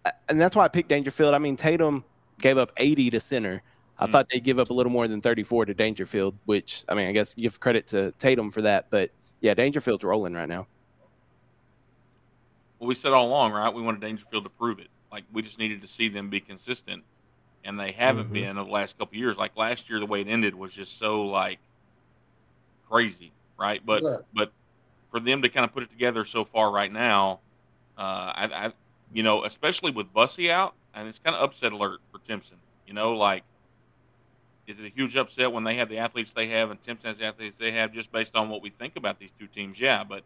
I, and that's why I picked Daingerfield. I mean, Tatum gave up 80 to center. I mm thought they'd give up a little more than 34 to Daingerfield, which I mean, I guess give credit to Tatum for that, but yeah, Daingerfield's rolling right now. Well, we said all along, right? We wanted Daingerfield to prove it. Like we just needed to see them be consistent, and they haven't mm-hmm. been over the last couple years. Like last year, the way it ended was just so like crazy, right? But yeah. but for them to kind of put it together so far right now, uh, I, I you know, especially with Bussy out, and it's kind of upset alert for Timpson. You know, like is it a huge upset when they have the athletes they have and Timpson has the athletes they have just based on what we think about these two teams? Yeah, but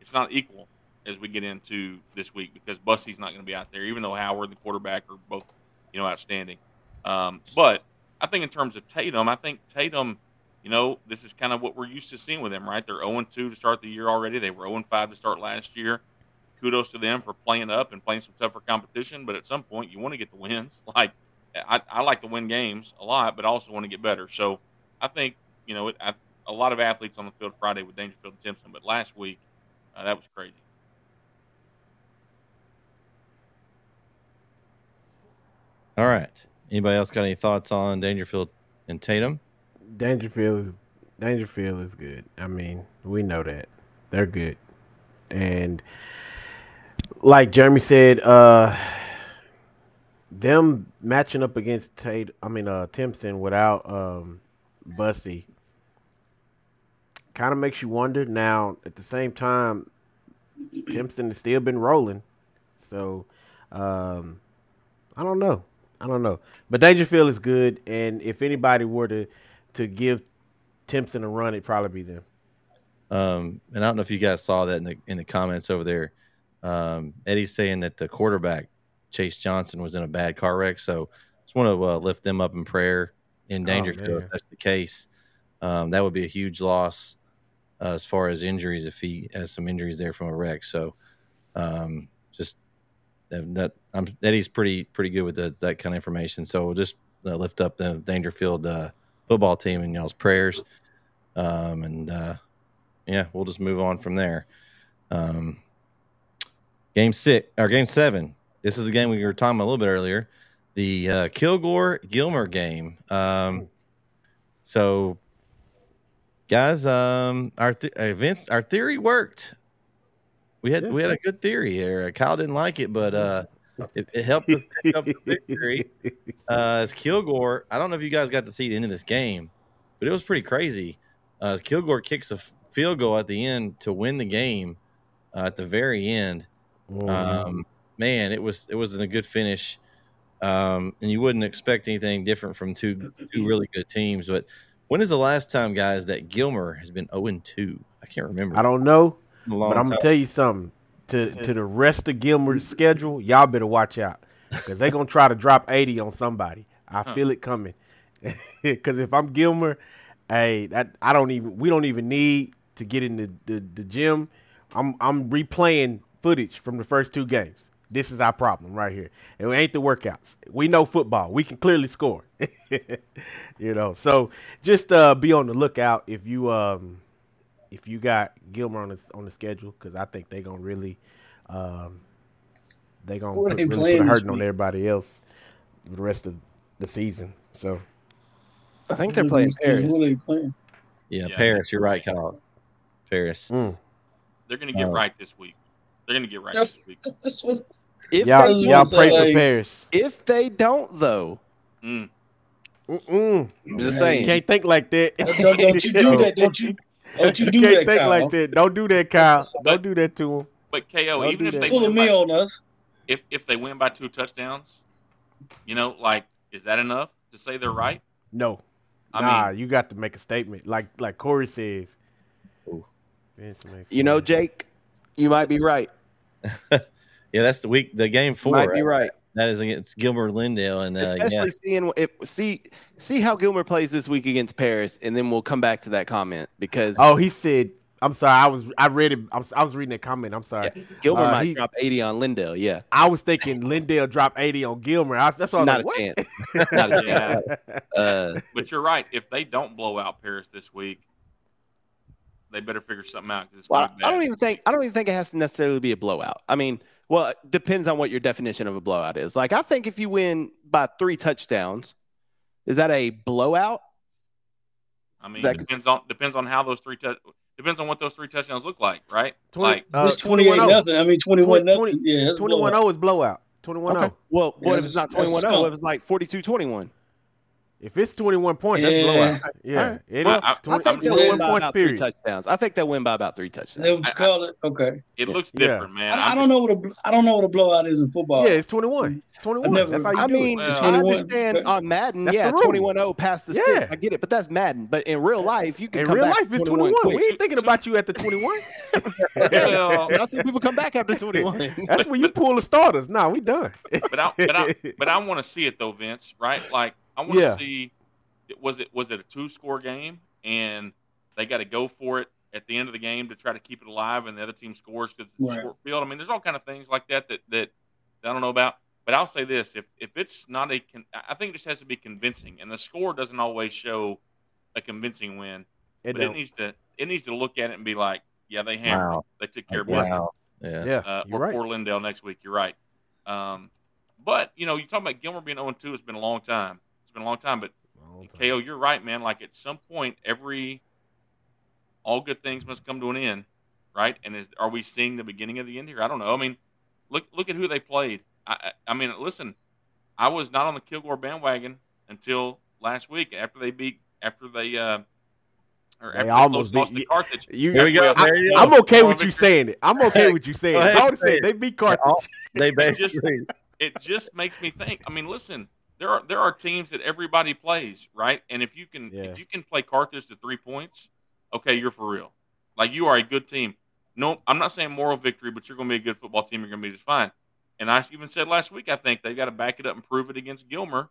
it's not equal as we get into this week because Bussy's not going to be out there, even though Howard and the quarterback are both, you know, outstanding. Um, but I think in terms of Tatum, I think Tatum, you know, this is kind of what we're used to seeing with them, right? They're 0 2 to start the year already. They were 0 5 to start last year. Kudos to them for playing up and playing some tougher competition, but at some point you want to get the wins. *laughs* Like I, I like to win games a lot, but also want to get better. So I think you know it, I, a lot of athletes on the field Friday with Daingerfield and Timpson, but last week uh, that was crazy. All right. Anybody else got any thoughts on Daingerfield and Tatum? Daingerfield is Daingerfield is good. I mean, we know that they're good, and like Jeremy said, uh, them matching up against Tate, I mean uh Timpson without um Bussy kind of makes you wonder. Now, at the same time, Timpson has still been rolling. So um I don't know. I don't know. But Daingerfield is good and if anybody were to to give Timpson a run, it'd probably be them. Um, and I don't know if you guys saw that in the in the comments over there. Um, Eddie's saying that the quarterback Chase Johnson was in a bad car wreck. So just want to uh, lift them up in prayer in danger. Oh, if that's the case, um, that would be a huge loss uh, as far as injuries if he has some injuries there from a wreck. So um, just that I'm Eddie's pretty pretty good with the, that kind of information. So we'll just uh, lift up the Daingerfield uh, football team and y'all's prayers, um, and uh, yeah, we'll just move on from there. Um, game six or game seven, this is the game we were talking about a little bit earlier, the uh, Kilgore Gilmer game. Um, so, guys, um, our th- events, our theory worked. We had yeah. we had a good theory here. Kyle didn't like it, but uh, it, it helped us pick up the victory. Uh, as Kilgore, I don't know if you guys got to see the end of this game, but it was pretty crazy. Uh, as Kilgore kicks a f- field goal at the end to win the game uh, at the very end. Mm-hmm. Um, man, it was it wasn't a good finish, um, and you wouldn't expect anything different from two two really good teams. But when is the last time, guys, that Gilmer has been zero two? I can't remember. I don't know, but I'm time. gonna tell you something. To to the rest of Gilmer's *laughs* schedule, y'all better watch out because they're gonna try to drop 80 on somebody. I Huh. feel it coming. *laughs* Because if I'm Gilmer, hey, that I don't even we don't even need to get in the, the, the gym. I'm I'm replaying footage from the first two games. This is our problem right here. And it ain't the workouts. We know football. We can clearly score. *laughs* you know, so just uh, be on the lookout if you um if you got Gilmer on the on the schedule because I think they're gonna really um they gonna Who put, they really put a hurting on everybody else for the rest of the season. So I think they're playing Paris. Who are they playing? Yeah, Yeah, Paris. You're right, Kyle. Paris. mm. They're going to get Oh. right this week. They're going to get right this week. This was If y'all I was they y'all pray say, for like- Paris. if they don't though, Mm. Mm-mm. I'm just Hey, saying. Can't think like that. don't, don't, don't you do *laughs* that? Don't you? Don't you *laughs* do Can't that, think Kyle? like that. Don't do that, Kyle. But- Don't do that to him. But KO, Don't even if that. they Pull a win me by, on us. if if they win by two touchdowns, you know, like is that enough to say they're right? No. I nah, mean, you got to make a statement. Like like Corey says. Ooh. Vince McMahon. You know, Jake, you might be right. *laughs* Yeah, that's the week. The game You four. might be right. That is against Gilmer Lindale, and uh, Especially yeah, seeing if see see how Gilmer plays this week against Paris, and then we'll come back to that comment because Oh, he said. I'm sorry. I was. I read it. I was, I was reading that comment. I'm sorry. Gilmer uh, might he- drop 80 on Lindale. Yeah, I was thinking Lindale dropped 80 on Gilmer. I, that's what I was not a like, chance. *laughs* Not a chance. Uh, but you're right. If they don't blow out Paris this week, they better figure something out because well, I don't even think I don't even think it has to necessarily be a blowout. I mean, well, it depends on what your definition of a blowout is. Like, I think if you win by three touchdowns, is that a blowout? I mean, that- depends on depends on how those three tou- depends on what those three touchdowns look like, right? 20 Like uh, it's 28 21-0. nothing. I mean, 21 20 nothing. Yeah, that's a 21 blowout. 0 is blowout. 21 Okay. 0. Well, what Yeah, if it's not that's- 21 that's 0? What if it's like 42 21? If it's 21 points, that's Yeah. blowout. Yeah. Alright. It Well, is. I- I think 21 win by points, about three period. touchdowns. I think they'll win by about three Is that touchdowns. what you call it? Okay. it looks Yeah. different, man. I, I don't know what a bl- I don't know what a blowout is in football. Yeah, it's 21. 21. never- that's how you I do mean, it. Well, I understand on Madden, That's yeah, the 21 0 past the Yeah. sticks. I get it, but that's Madden. But in real life, you can In come real back life, to it's 21 21. We ain't thinking about you at the 21. *laughs* Well, I see people come back after 21. *laughs* That's when you pull the starters. Nah, we done. but I but I *laughs* but I want to see it though, Vince. Right? Like I want to Yeah. see. Was it was it a two score game and they got to go for it at the end of the game to try to keep it alive, and the other team scores because it's Right. short field. I mean, there's all kind of things like that that that I don't know about. But I'll say this: if if it's not a, con- I think it just has to be convincing, and the score doesn't always show a convincing win. It but it don't. needs to it needs to look at it and be like, yeah, they hammered. Wow. They took care of business wow. Yeah. Yeah, uh, you're or, right. Lindale next week. You're right. Um, but you know, you talk about Gilmer being 0 2. It's been a long time. It's been a long time. But Long time. KO, you're right, man. Like at some point, every all good things must come to an end, right? And is are we seeing the beginning of the end here? I don't know. I mean, look look at who they played. I I, I mean, listen, I was not on the Kilgore bandwagon until last week after they beat after they uh or They almost they lost beat- to Carthage. You, Here we go. That's where- There you go. I'm okay with you saying it. I'm okay with you saying it. ahead, I say say it. they beat Carthage. All- They just- basically. it just makes me think. I mean, listen, there are there are teams that everybody plays, right? And if you can Yeah. if you can play Carthage to three points, okay, you're for real. Like you are a good team. No, I'm not saying moral victory, but you're going to be a good football team. You're going to be just fine. And I even said last week, I think they've got to back it up and prove it against Gilmer,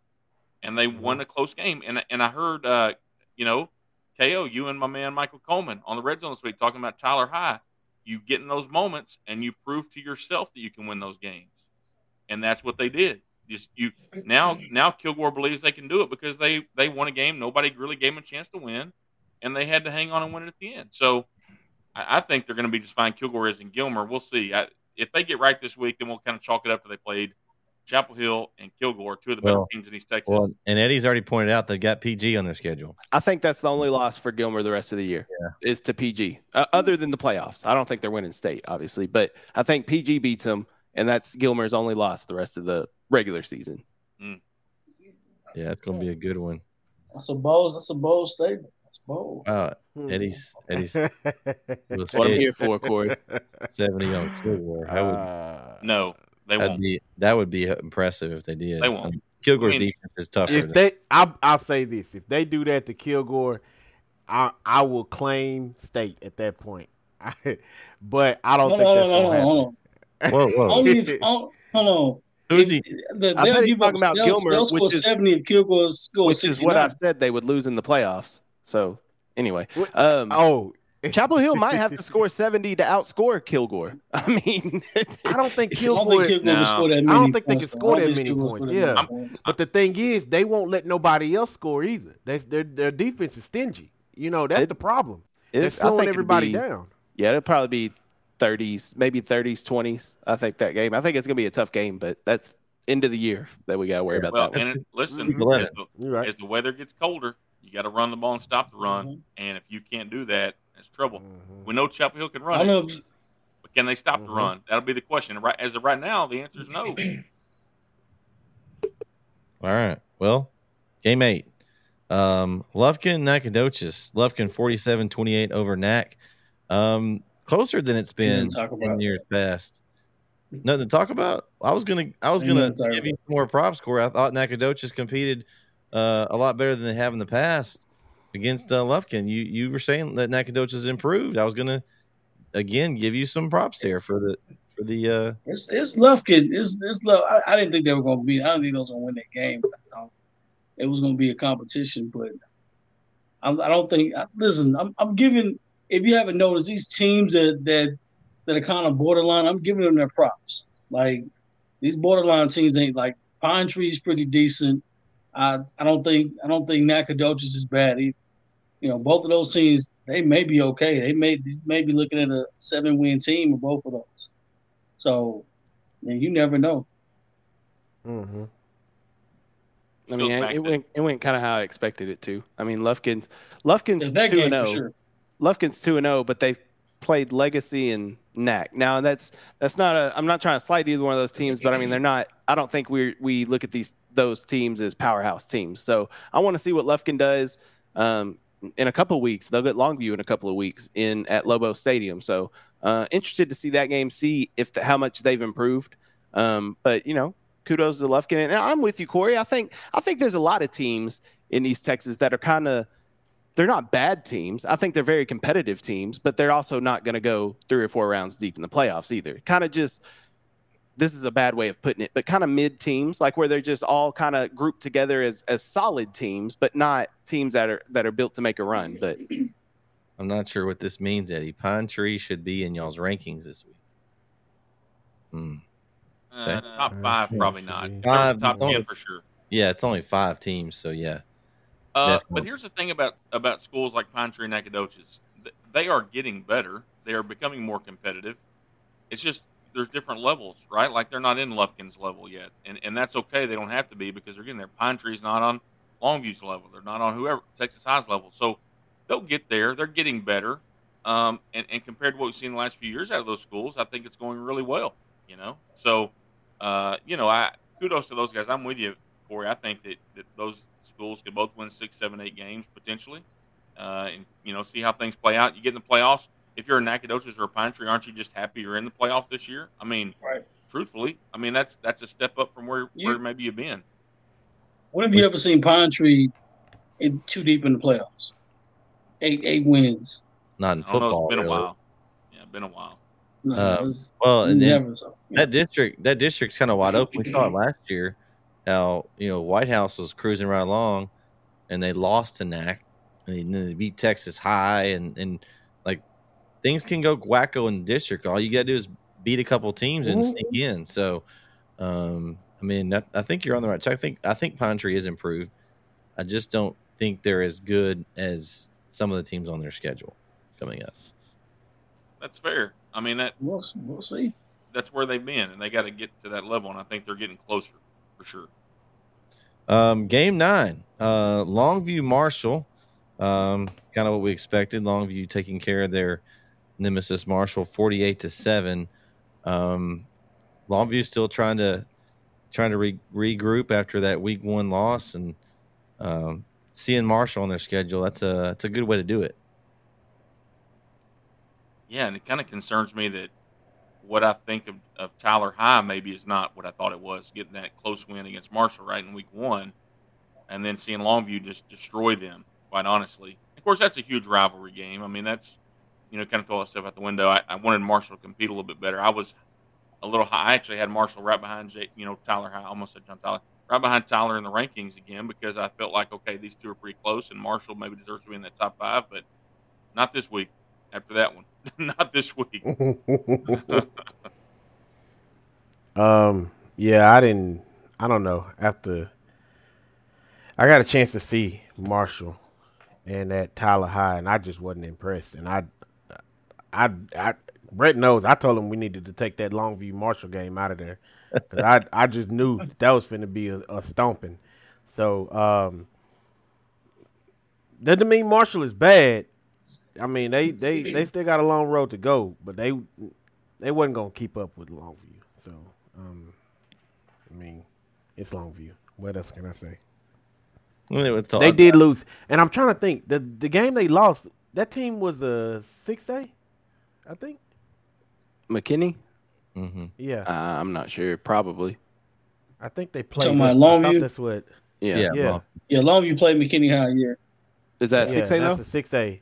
and they Mm-hmm. won a close game. And and I heard, uh, you know, KO, you and my man Michael Coleman on the red zone this week talking about Tyler High. You get in those moments and you prove to yourself that you can win those games and that's what they did. Just you now now Kilgore believes they can do it because they they won a game nobody really gave them a chance to win, and they had to hang on and win it at the end. So I, I think they're going to be just fine. Kilgore is in Gilmer. We'll see. I, if they get right this week, then we'll kind of chalk it up to they played Chapel Hill and Kilgore, two of the better Well, teams in East Texas. Well, and Eddie's already pointed out they've got PG on their schedule. I think that's the only loss for Gilmer the rest of the year Yeah. is to PG, uh, other than the playoffs. I don't think they're winning state, obviously, but I think PG beats them, and that's Gilmer's only loss the rest of the regular season. Yeah, it's gonna be a good one. That's a bold. That's a bold statement. That's bold. Uh, Eddie's Eddie's That's *laughs* what I'm here for, Corey. *laughs* seventy on Kilgore. That would Uh, No, they that'd won't. be that would be impressive if they did. They won't. I mean, Kilgore's I mean, defense is tougher. if they, I'll, I'll say this: if they do that to Kilgore, I I will claim state at that point. *laughs* but I don't Hold think on, that's hold on, gonna hold happen. on. whoa, whoa, Only if, oh, hold on. Who's he? The, I they'll bet he's talking about they'll, Gilmer, they'll score which is- 70 if Kilgore scores Which is what I said they would lose in the playoffs. So anyway, um, Oh, Chapel Hill might have to *laughs* score 70 to outscore Kilgore. *laughs* I mean, I don't think *laughs* I don't Kilgore. think No. score that I don't think they can score that many points, that yeah. many points. But the thing is, they won't let nobody else score either. They, their their defense is stingy. You know that's It- the problem. They're it's, slowing everybody be- down. Yeah, it'll probably be 30s, maybe 30s, 20s. I think that game. I think it's gonna be a tough game, but that's end of the year that we gotta worry about Well, that. And it, listen, as the, You're right. as the weather gets colder, you got to run the ball and stop the run. Mhm. And if you can't do that, it's trouble. Mhm. We know Chapel Hill can I run know it, but can they stop the Mhm. run? That'll be the question. Right as of right now, the answer is no. *clears throat* All right. Well, game eight. Um, Lufkin, Nacogdoches. Lufkin 47 28 over Nac. Um, closer than it's been Ain't nothing to talk in about. years past. Nothing to talk about. I was gonna I was gonna give you some more props, Corey. I thought Nacogdoches competed uh, a lot better than they have in the past against uh, Lufkin. You you were saying that Nacogdoches improved. I was gonna again give you some props there for the for the uh It's it's Lufkin. It's it's Luf. I, I didn't think they were going to be. I didn't think they was to win that game. Um, it was going to be a competition, but I, I don't think. Listen, I'm I'm giving. If you haven't noticed, these teams that that that are kind of borderline, I'm giving them their props. Like these borderline teams ain't like Pine Tree's pretty decent. I I don't think I don't think Nacogdoches is bad either. You know, both of those teams they may be okay. They may may be looking at a seven win team of both of those. So, man, you never know. Mm-hmm. I mean, Goes back it went it went kind of how I expected it to. I mean, Lufkin's Lufkin's It's that two game and zero. Lufkin's two and zero, but they've played Legacy and Nac. Now that's that's not a. I'm not trying to slight either one of those teams, but I mean they're not. I don't think we we look at these those teams as powerhouse teams. So I want to see what Lufkin does. Um, in a couple of weeks, they'll get Longview in a couple of weeks in at Lobo Stadium. So uh, interested to see that game, see if the, how much they've improved. Um, but you know, kudos to Lufkin, and I'm with you, Corey. I think I think there's a lot of teams in East Texas that are kind of they're not bad teams. I think they're very competitive teams, but they're also not going to go three or four rounds deep in the playoffs either. Kind of just this is a bad way of putting it, but kind of mid teams, like where they're just all kind of grouped together as as solid teams, but not teams that are that are built to make a run. But I'm not sure what this means, Eddie. Pine Tree should be in y'all's rankings this week. Hmm. Uh, Okay. top five, probably not. Five, If there top only- ten for sure. Yeah, it's only five teams, so yeah. Uh, but here's the thing about about schools like Pine Tree and Nacogdoches. They are getting better. They are becoming more competitive. It's just there's different levels, right? Like they're not in Lufkin's level yet, and and that's okay. They don't have to be because they're getting there. Pine Tree's not on Longview's level. They're not on whoever Texas High's level. So they'll get there. They're getting better. Um, and, and compared to what we've seen the last few years out of those schools, I think it's going really well. You know, so uh, you know, I kudos to those guys. I'm with you, Corey. I think that, that those schools could both win six, seven, eight games potentially, uh, and you know, see how things play out. You get in the playoffs. If you're a Nacogdoches or a Pine Tree, aren't you just happy you're in the playoff this year? I mean, Right. truthfully, I mean that's that's a step up from where You- where maybe you've been. When have you ever seen Pine Tree in too deep in the playoffs? Eight eight wins. Not in I don't football. It's been a while. Yeah, been a while. No, Uh, it's Well, and then never so. that district, that district's kind of wide open. We saw it last year. How you know White House was cruising right along, and they lost to NAC, and then they beat Texas High, and and like things can go wacko in the district. All you got to do is beat a couple teams and sneak in. So, um, I mean, I, I think you're on the right track. I think I think Pine Tree is improved. I just don't think they're as good as some of the teams on their schedule coming up. That's fair. I mean that We'll, we'll see. that's where they've been, and they got to get to that level, and I think they're getting closer for sure. Um, game nine, uh, Longview Marshall, um, kind of what we expected. Longview taking care of their nemesis Marshall, forty-eight to seven. Um, Longview's still trying to trying to re- regroup after that week one loss, and um, seeing Marshall on their schedule, that's a that's a good way to do it. Yeah, and it kind of concerns me that what I think of, of Tyler High maybe is not what I thought it was, getting that close win against Marshall right in week one, and then seeing Longview just destroy them, quite honestly. Of course, that's a huge rivalry game. I mean, that's, you know, kind of throw that stuff out the window. I, I wanted Marshall to compete a little bit better. I was a little high. I actually had Marshall right behind, Jay, you know, Tyler High, almost said John Tyler, right behind Tyler in the rankings again because I felt like, okay, these two are pretty close, and Marshall maybe deserves to be in that top five, but not this week after that one. *laughs* not this week. *laughs* um, yeah, I didn't. I don't know. After I got a chance to see Marshall and that Tyler High, and I just wasn't impressed. And I, I, I, Bret knows. I told him we needed to take that Longview Marshall game out of there because I, I just knew that was going to be a, a stomping. So, um, doesn't mean Marshall is bad. I mean, they they they still got a long road to go, but they they wasn't gonna keep up with Longview. So, um, I mean, it's Longview. What else can I say? They did lose, and I'm trying to think. the The game they lost, that team was a six A, I think. McKinney. Mm-hmm. Yeah, uh, I'm not sure. Probably. I think they played. Talking about Longview. That's what. Yeah. Yeah. Yeah. well, Yeah, Longview played McKinney High. Yeah, Is that six A though? That's a six A.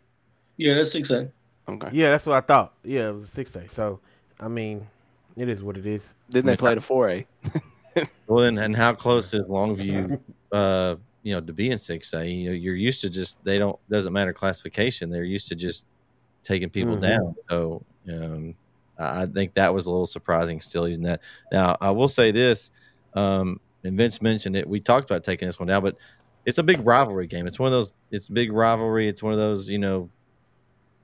yeah, that's six A. Okay. Yeah, that's what I thought. Yeah, it was a six A. So, I mean, it is what it is. Didn't they play the four A? *laughs* well, then, and how close is Longview? Uh, you know, to being six A, you know, you're used to just they don't doesn't matter classification. They're used to just taking people Mhm. down. So, um, I I think that was a little surprising. Still, even that. Now, I will say this, um, and Vince mentioned it. We talked about taking this one down, but it's a big rivalry game. It's one of those. It's a big rivalry. It's one of those. You know,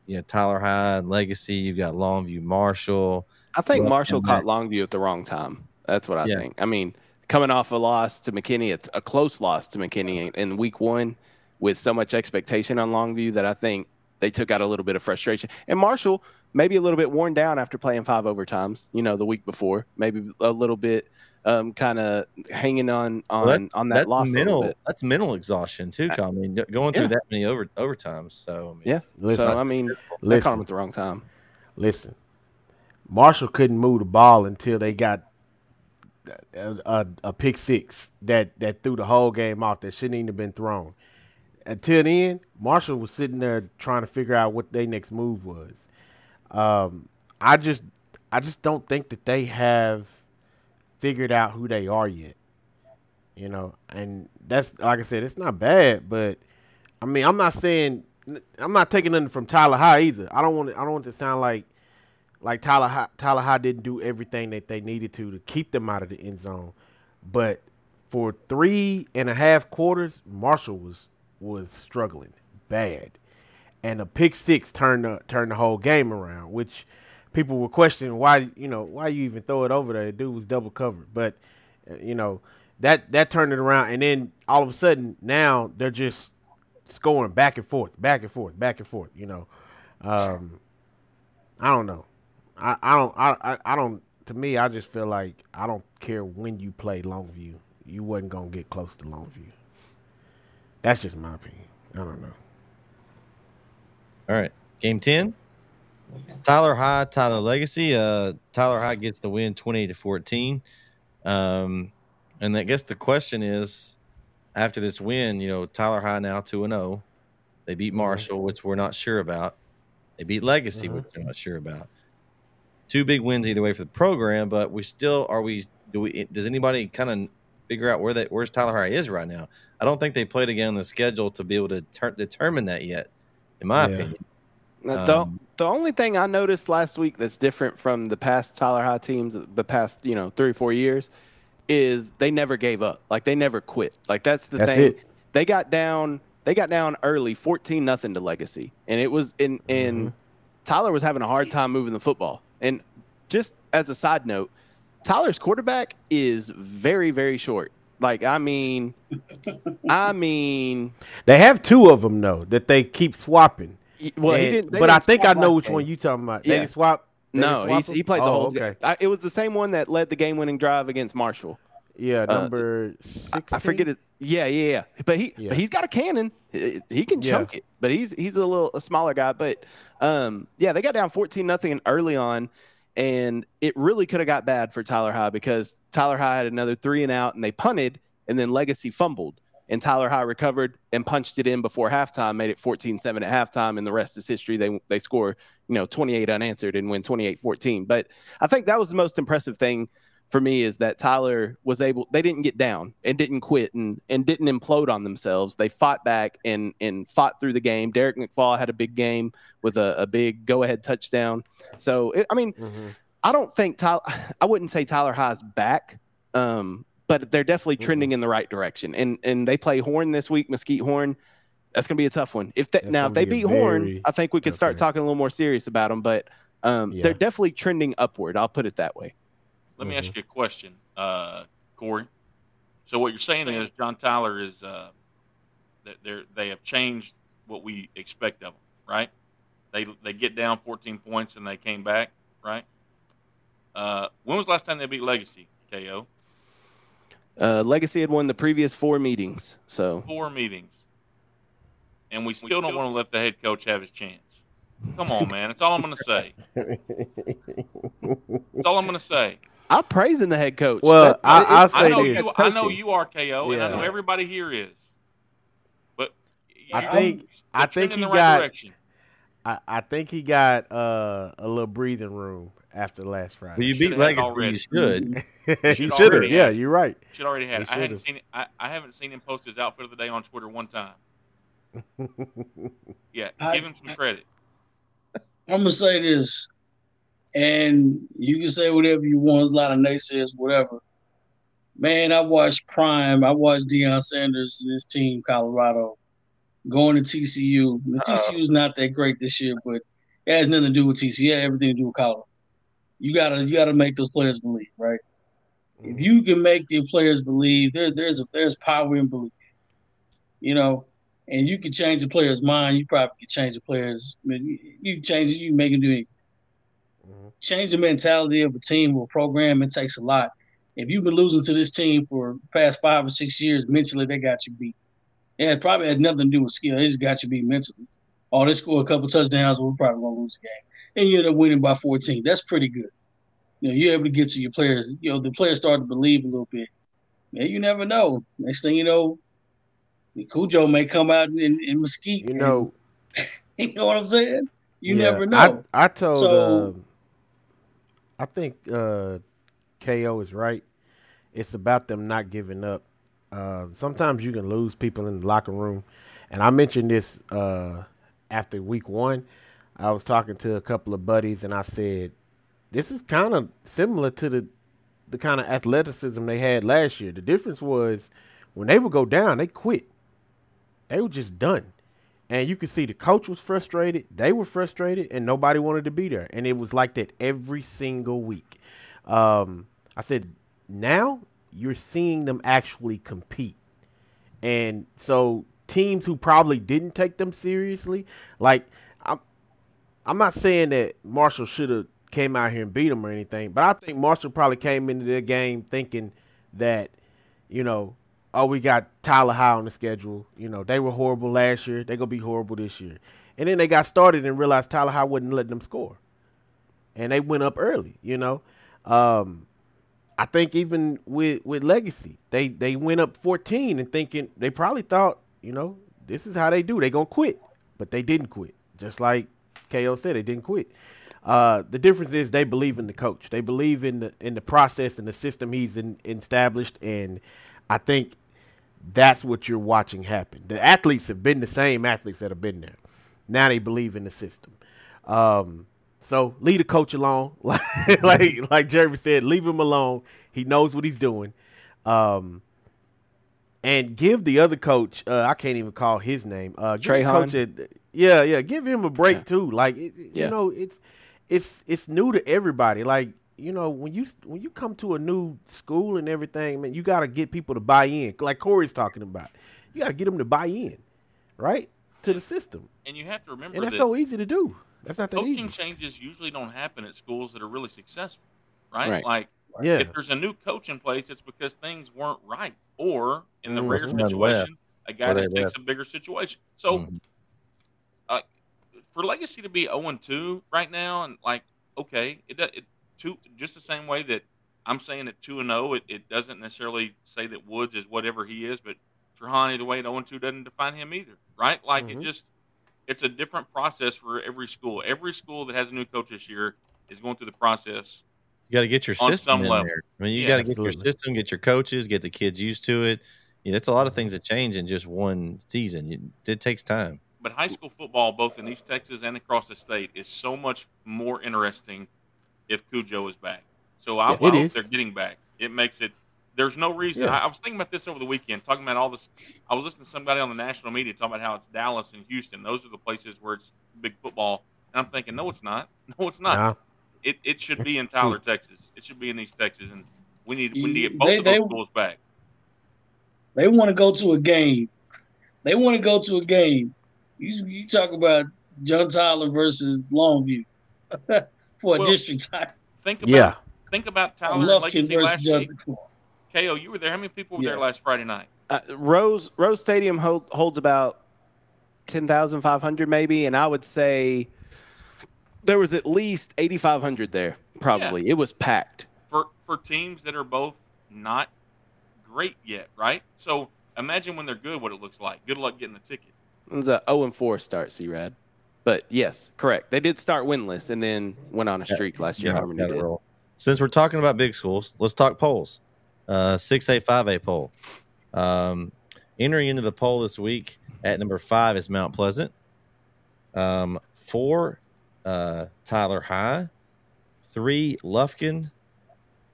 you know, Tyler High and Legacy. You've got Longview, Marshall. I think Marshall caught Longview at the wrong time. That's what I Yeah. think. I mean, coming off a loss to McKinney, it's a close loss to McKinney in- in week one with so much expectation on Longview that I think they took out a little bit of frustration. And Marshall, maybe a little bit worn down after playing five overtimes, you know, the week before, maybe a little bit um, kind of hanging on on, Well, that's, on that that's loss a mental. bit. That's mental exhaustion too. Kyle. I mean, going through Yeah. that many over overtimes. So I mean, Yeah. Listen, so, I mean, they caught him listen, at the wrong time. listen. Marshall couldn't move the ball until they got a, a, a pick six that that threw the whole game off. That shouldn't even have been thrown. Until then, Marshall was sitting there trying to figure out what their next move was. Um, I just, I just don't think that they have figured out who they are yet. You know, and that's like I said, it's not bad, but I mean, I'm not saying I'm not taking nothing from Tyler High either. I don't want it, I don't want it to sound like like Tyler High, Tyler High didn't do everything that they needed to to keep them out of the end zone, but for three and a half quarters, Marshall was was struggling bad, and a pick six turned the turned the whole game around, which people were questioning why you know why you even throw it over there. The dude was double covered, but uh, you know that that turned it around, and then all of a sudden now they're just scoring back and forth, back and forth, back and forth. You know, um, I don't know. I, I don't I, I don't. To me, I just feel like I don't care when you play Longview, you wasn't gonna get close to Longview. That's just my opinion. I don't know. all right, game ten. Tyler High, Tyler Legacy. Uh, Tyler High gets the win, twenty to fourteen. Um, and I guess the question is, after this win, you know, Tyler High now two and zero. They beat Marshall, which we're not sure about. They beat Legacy, Mhm. which we're not sure about. Two big wins either way for the program, but we still are we do we does anybody kind of figure out where that where's Tyler High is right now? I don't think they played again on the schedule to be able to ter- determine that yet, in my Yeah. opinion. Now, the, Um, the only thing I noticed last week that's different from the past Tyler High teams, the past you know three or four years, is they never gave up. Like they never quit. Like that's the That's thing. it. They got down. They got down early, fourteen nothing to Legacy, and it was in. And Mhm. Tyler was having a hard time moving the football. And just as a side note, Tyler's quarterback is very very short. Like I mean, I mean, They have two of them though that they keep swapping. Well he didn't. but I didn't think I know which game. one you talking about. Yeah. They swap. They No, swap he's, he played the Oh, whole okay. game. I, it was the same one that led the game-winning drive against Marshall. Yeah, Uh, number I, I forget it. Yeah, yeah, yeah. But he, Yeah. but he's got a cannon. He he can Yeah. chunk it. But he's he's a little a smaller guy. But um, yeah, they got down fourteen nothing early on, and it really could have got bad for Tyler High because Tyler High had another three and out, and they punted, and then Legacy fumbled, and Tyler High recovered and punched it in before halftime, made it 14-7 at halftime, and the rest is history. They they score you know 28 unanswered and win 28-14. But I think that was the most impressive thing for me is that Tyler was able they didn't get down and didn't quit and and didn't implode on themselves. They fought back and and fought through the game. Derek McFall had a big game with a, a big go ahead touchdown. So it, I mean, Mhm. I don't think Tyler I wouldn't say Tyler High's back. Um, but they're definitely trending in the right direction. And and they play Horn this week, Mesquite Horn. That's gonna be a tough one. If they, now if they beat Horn, I think we could start game. talking a little more serious about them. But um, Yeah. they're definitely trending upward. I'll put it that way. Let me Mhm. ask you a question, uh, Corey. So what you're saying is John Tyler is uh, that they they have changed what we expect of them, right? They they get down 14 points and they came back, right? Uh, when was the last time they beat Legacy? KO Uh, Legacy had won the previous four meetings, so four meetings, and we still don't want to let the head coach have his chance. Come on, man. That's all I'm going to say. That's all I'm going to say. I'm praising the head coach. Well, I- it- I'll I say know you. I know you are KO, and I know everybody here is. But I you're- think- I trending think in he the right got- direction. I, I think he got uh, a little breathing room after last Well, Friday. you Should've beat had Legacy. already. Mm-hmm. *laughs* You should. he should should have. Yeah, you're right. Should already have. I hadn't should've. seen it. I, I haven't seen him post his outfit of the day on Twitter one time. *laughs* Yeah, I- give him some credit. I'm gonna say this, and you can say whatever you want. There's a lot of naysayers, whatever. Man, I watched Prime. I watched Deion Sanders and his team, Colorado, going to TCU. The TCU's not that great this year, but it has nothing to do with TCU. It had everything to do with Colorado. You gotta you gotta make those players believe, right? If you can make the players believe, there there's a there's power in belief. You know, and you can change the player's mind. You probably can change the players. I mean, you, change it. You can make them do anything. Mhm. Change the mentality of a team or a program. It takes a lot. If you've been losing to this team for past five or six years, mentally they got you beat. It probably had nothing to do with skill. They just got you beat mentally. Oh, they score a couple touchdowns, we're probably gonna lose the game. And you end up winning by 14. That's pretty good. You know, you're able to get to your players. You know, the players start to believe a little bit. Yeah, you never know. Next thing you know, Cujo may come out in, in Mesquite. You and- know, *laughs* you know what I'm saying? You yeah, never know. I, I told. So- um, I think uh, KO is right. It's about them not giving up. Uh, sometimes you can lose people in the locker room, and I mentioned this uh, after week one. I was talking to a couple of buddies, and I said, "This is kind of similar to the the kind of athleticism they had last year. The difference was when they would go down, they quit. They were just done." And you could see the coach was frustrated. They were frustrated, and nobody wanted to be there. And it was like that every single week. Um, I said, now you're seeing them actually compete. And so teams who probably didn't take them seriously, like I'm, not saying that Marshall should have came out here and beat them or anything, but I think Marshall probably came into the game thinking that, you know, oh, we got Tyler High on the schedule. You know, they were horrible last year. They're gonna be horrible this year. And then they got started and realized Tyler High wouldn't let them score. And they went up early, you know. Um, I think even with with Legacy, they they went up 14 and thinking they probably thought, you know, this is how they do. They gonna quit, but they didn't quit. Just like KO said, they didn't quit. Uh, the difference is they believe in the coach. They believe in the in the process and the system he's in, established, and I think that's what you're watching happen. The athletes have been the same athletes that have been there. Now they believe in the system. Um, so leave the coach alone, *laughs* like like like Jeremy said, leave him alone. He knows what he's doing. Um, and give the other coach, uh, I can't even call his name. Uh, coach a- yeah, yeah, give him a break Yeah. too. Like it, it- Yeah. you know, it's it's it's new to everybody. Like you know, when you when you come to a new school and everything, man, you got to get people to buy in. Like Corey's talking about, you got to get them to buy in, right, to the system, And you have to remember and that's that so easy to do. That's not that coaching easy. changes usually don't happen at schools that are really successful, right? Right. Like Yeah. if there's a new coach in place, it's because things weren't right, or in the Mm. rare situation, a guy Or just they takes a bigger situation. So Mhm. For Legacy to be 0 2 right now, and like, okay, it, it two just the same way that I'm saying at 2 and 0, it, it doesn't necessarily say that Woods is whatever he is, but Trahan, either way, at 0 2 doesn't define him either, right? Like, Mhm. it just, it's a different process for every school. Every school that has a new coach this year is going through the process. You got to get your system in level. there. I mean, you Yeah, got to get your system, get your coaches, get the kids used to it. You know, it's a lot of things that change in just one season. It, it takes time. But high school football, both in East Texas and across the state, is so much more interesting if Cujo is back. So I, Yeah, I hope is. they're getting back. It makes it. There's no reason. Yeah. I, I was thinking about this over the weekend, talking about all this. I was listening to somebody on the national media talking about how it's Dallas and Houston. Those are the places where it's big football. And I'm thinking, no, it's not. *laughs* No, it's not. Nah. It, it should be in Tyler, hmm. Texas. It should be in East Texas, and we need we need to get both they- of those they- schools back. They want to go to a game. They want to go to a game. You you talk about John Tyler versus Longview *laughs* for a district title. Think about Yeah. think about Tyler and Lufkin Legacy versus last week. Johnson. KO, you were there. How many people were there last Friday night? Uh, Rose Rose Stadium hold, holds about ten thousand five hundred maybe, and I would say there was at least eighty five hundred there. Probably it was packed. for for teams that are both not great yet, right? So imagine when they're good, what it looks like. Good luck getting the ticket. It was a zero and four start, C Rad. But yes, correct. They did start winless and then went on a streak last year. Roll. Since we're talking about big schools, let's talk polls. Uh, 6A, 5A poll. Um, entering into the poll this week at number five is Mount Pleasant. Um, four, uh, Tyler High. Three, Lufkin.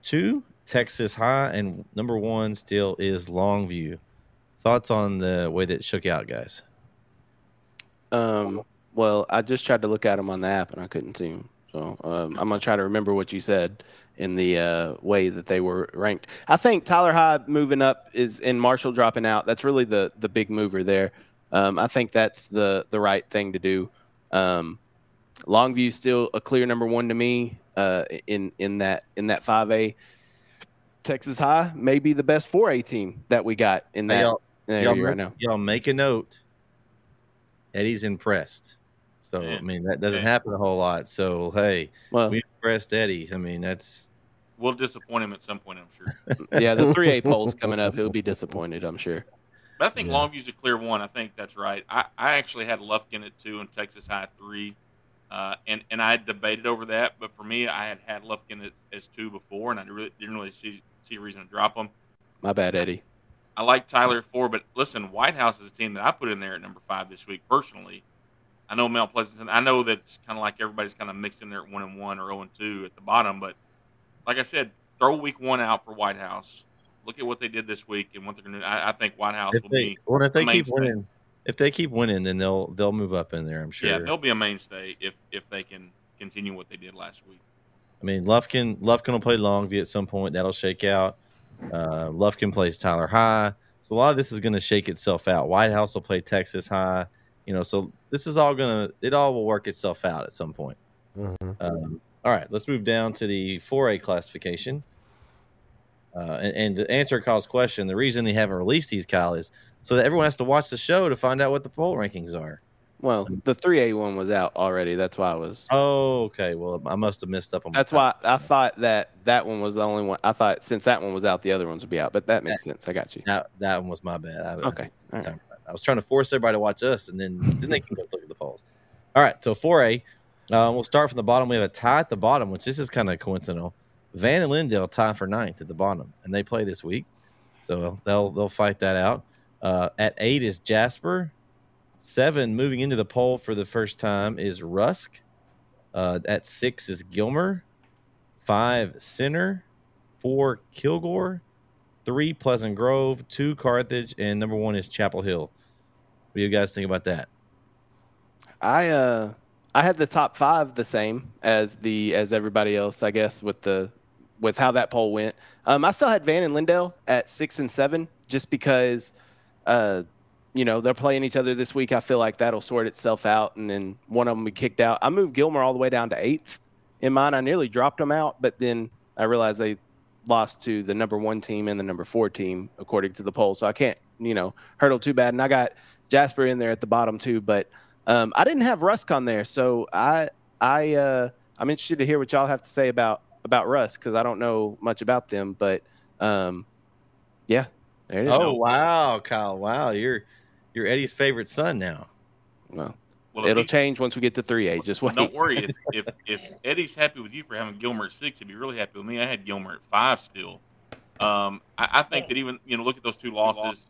Two, Texas High. And number one still is Longview. Thoughts on the way that it shook out, guys? Um, well, I just tried to look at them on the app and I couldn't see them. So um, I'm gonna try to remember what you said in the uh, way that they were ranked. I think Tyler High moving up is and Marshall dropping out. That's really the the big mover there. Um, I think that's the the right thing to do. Um, Longview still a clear number one to me uh, in in that in that five A. Texas High may be the best four A team that we got in Hey, that y'all- area y'all, right now. y'all make a note. Eddie's impressed. So Yeah. I mean that doesn't Yeah. happen a whole lot. So hey, Well, we impressed Eddie. I mean that's We'll disappoint him at some point, I'm sure. *laughs* yeah, the three A polls coming up. He'll be disappointed, I'm sure. But I think Yeah. Longview's a clear one. I think that's right. I, I actually had Lufkin at two and Texas High three. Uh, and, and I had debated over that, but for me, I had had Lufkin as, as two before, and I really, didn't really see see a reason to drop them. My bad, Eddie. I like Tyler four, but listen, White House is a team that I put in there at number five this week personally. I know Mount Pleasant. I know that's kind of like everybody's kind of mixed in there at one and one or zero and two at the bottom, but like I said, throw week one out for White House. Look at what they did this week and what they're going to do. I, I think White House if will they be well if they keep winning, if they keep winning, then they'll they'll move up in there. I'm sure. yeah, they'll be a mainstay if if they can continue what they did last week. I mean, Lufkin Lufkin will play Longview at some point. That'll shake out. Uh, Lufkin plays Tyler High, so a lot of this is going to shake itself out. White House will play Texas High. You know, so this is all gonna it all will work itself out at some point. Mhm. Um, all right, let's move down to the 4A classification. Uh, and, and to answer Kyle's question, the reason they haven't released these, Kyle, is so that everyone has to watch the show to find out what the poll rankings are. Well, the three A one was out already. That's why I was. Oh, okay. Well, I must have missed up on. That's why I thought that that one was the only one. I thought since that one was out, the other ones would be out. But that makes sense. I got you. that that one was my bad. I, I- Okay. All right. I was trying to force everybody to watch us, and then then they can go look at the polls. All right, so 4A, uh, we'll start from the bottom. We have a tie at the bottom, which this is kind of coincidental. Van and Lindale tie for ninth at the bottom, and they play this week, so they'll they'll fight that out. Uh, at eight is Jasper. Seven, moving into the poll for the first time, is Rusk. Uh, at six is Gilmer. Five, Center. Four, Kilgore. Three, Pleasant Grove. Two, Carthage. And number one is Chapel Hill. What do you guys think about that? I uh I had the top five the same as the as everybody else, I guess, with the with how that poll went. Um, I still had Van and Lindale at six and seven, just because uh you know, they're playing each other this week. I feel like that'll sort itself out, and then one of them be kicked out. I moved Gilmer all the way down to eighth in mine. I nearly dropped them out, but then I realized they lost to the number one team and the number four team according to the poll. So I can't, you know, hurdle too bad. And I got Jasper in there at the bottom too, but um, I didn't have Rusk on there, so I I uh, I'm interested to hear what y'all have to say about about Rusk because I don't know much about them, but um, yeah, there it is. Oh wow, Kyle! Wow, you're you're Eddie's favorite son now. Well, Well, it'll he- change once we get to three A. Just wait. Don't worry. If, if *laughs* if Eddie's happy with you for having Gilmer at six, he'd be really happy with me. I had Gilmer at five still. Um, I, I think that even you know look at those two losses.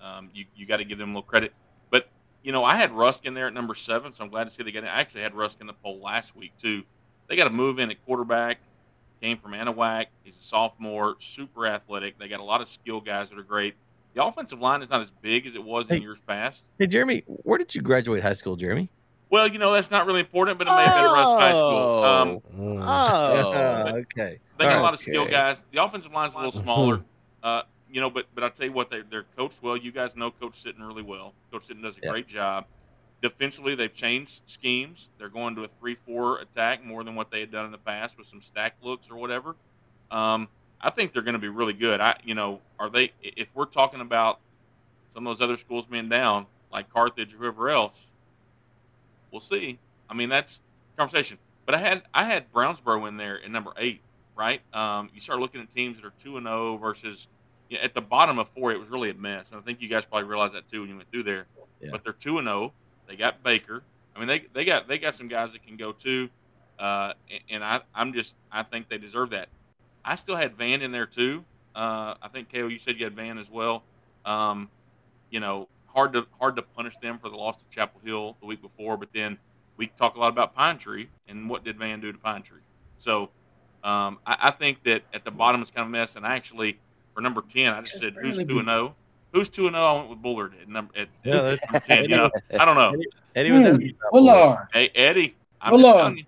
Um, you you got to give them a little credit. But you know I had Rusk in there at number seven, so I'm glad to see they got. I actually had Rusk in the poll last week too. They got to move in at quarterback. Came from Anahuac. He's a sophomore, super athletic. They got a lot of skill guys that are great. The offensive line is not as big as it was Hey. in years past. Hey, Jeremy, where did you graduate high school, Jeremy? Well, you know that's not really important, but it may have been Rusk High School. Um, Mm. Oh, okay. *laughs* They got a lot of skill guys. The offensive line's a little *laughs* smaller, uh, you know. But but I tell you what, they they're coached well. You guys know Coach Sitton really well. Coach Sitton does a Yeah. great job. Defensively, they've changed schemes. They're going to a three-four attack more than what they had done in the past with some stack looks or whatever. Um, I think they're going to be really good. I you know are they? If we're talking about some of those other schools being down, like Carthage or whoever else, we'll see. I mean that's conversation. But I had I had Brownsboro in there at number eight right? Um, you start looking at teams that are two and zero versus yeah, at the bottom of four. It was really a mess, and I think you guys probably realized that too when you went through there. Yeah. But they're two and zero. They got Baker. I mean, they they got they got some guys that can go too, uh, and, and I I'm just I think they deserve that. I still had Van in there too. Uh, I think Kale, you said you had Van as well. Um, you know, hard to hard to punish them for the loss to Chapel Hill the week before, but then we talk a lot about Pine Tree and what did Van do to Pine Tree. So um, I, I think that at the bottom is kind of a mess. And I actually, for number ten, I just Just said who's two and zero. Who's two and zero? I went with Bullard at number at Yeah, number ten. You know, I don't know. Eddie was Hmm, asking about Hold Bullard. Hey Eddie, I'm Hold just on. telling you.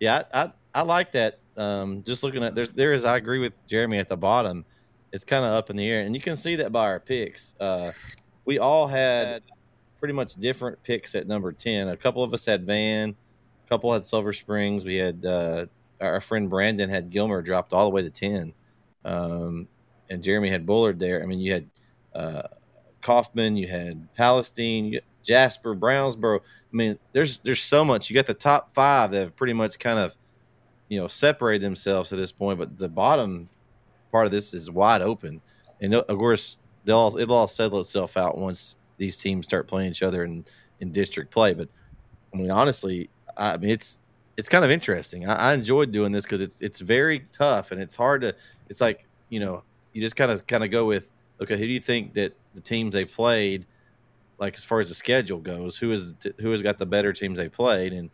Yeah, I, I, I like that. Um, just looking at there's there is I agree with Jeremy at the bottom. It's kind of up in the air, and you can see that by our picks. Uh, we all had pretty much different picks at number ten. A couple of us had Van, a couple had Sulphur Springs. We had uh, our friend Brandon had Gilmer dropped all the way to ten, um, and Jeremy had Bullard there. I mean, you had uh, Kaufman, you had Palestine, you Jasper, Brownsboro. I mean, there's there's so much. You got the top five that have pretty much kind of, you know, separated themselves to this point, but the bottom part of this is wide open, and of course, they'll all, it'll all settle itself out once these teams start playing each other in in district play. But I mean, honestly, I mean, it's it's kind of interesting. I, I enjoyed doing this because it's it's very tough and it's hard to. It's like you know, you just kind of kind of go with okay, who do you think that the teams they played like as far as the schedule goes, who is who has got the better teams they played, and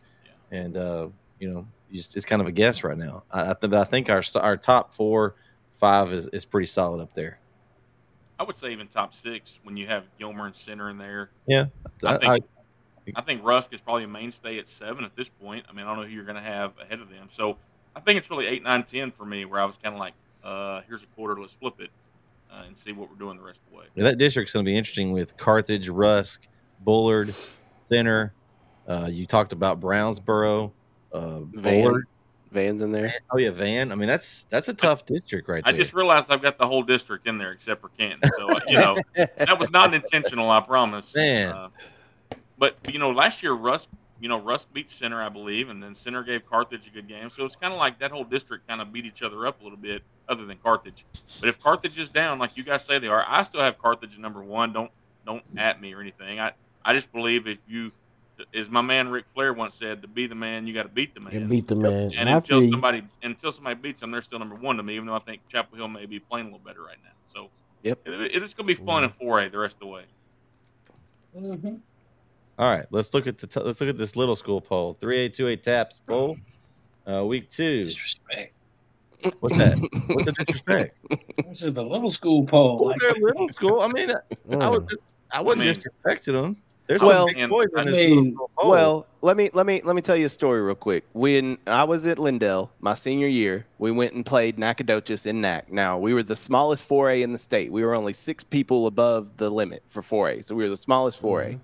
and uh, you know, just, it's kind of a guess right now. I, I th- but I think our our top four, five is, is pretty solid up there. I would say even top six when you have Gilmer and Center in there. Yeah, I I, think- I, I think Rusk is probably a mainstay at seven at this point. I mean, I don't know who you're going to have ahead of them. So I think it's really eight, nine, ten for me, where I was kind of like, uh, here's a quarter, let's flip it uh, and see what we're doing the rest of the way. that district's going to be interesting with Carthage, Rusk, Bullard, Center. Uh, you talked about Brownsboro, uh, Van. Bullard. Van's in there. Oh yeah, Van. I mean, that's that's a tough district right I there. just realized I've got the whole district in there except for Canton. So, uh, you know, that was not intentional, I promise. Man. Uh, but, you know, last year, Rusk, you know, Rusk beat Center, I believe, and then Center gave Carthage a good game. So it's kind of like that whole district kind of beat each other up a little bit, other than Carthage. But if Carthage is down, like you guys say they are, I still have Carthage at number one. Don't don't at me or anything. I, I just believe if you, as my man Ric Flair once said, to be the man, you got to beat the man. You beat the man. And I until you. somebody until somebody beats them, they're still number one to me. Even though I think Chapel Hill may be playing a little better right now. So Yep. it, it's going to be fun in four A the rest of the way. Mm-hmm. All right, let's look at the t- let's look at this little school poll. Three eight two eight TAPPS poll. Uh, week two. Disrespect. What's that? What's the *laughs* disrespect? This is the little school poll. Well, Like, they're little school. I mean, I, I Mm. was I wasn't I mean- disrespecting them. There's some Well, big boys in this mean, little. Well, let me let me let me tell you a story real quick. When I was at Lindale, my senior year, we went and played Nacogdoches in Nac. Now we were the smallest 4A in the state. We were only six people above the limit for 4A, so we were the smallest 4A. Mm-hmm.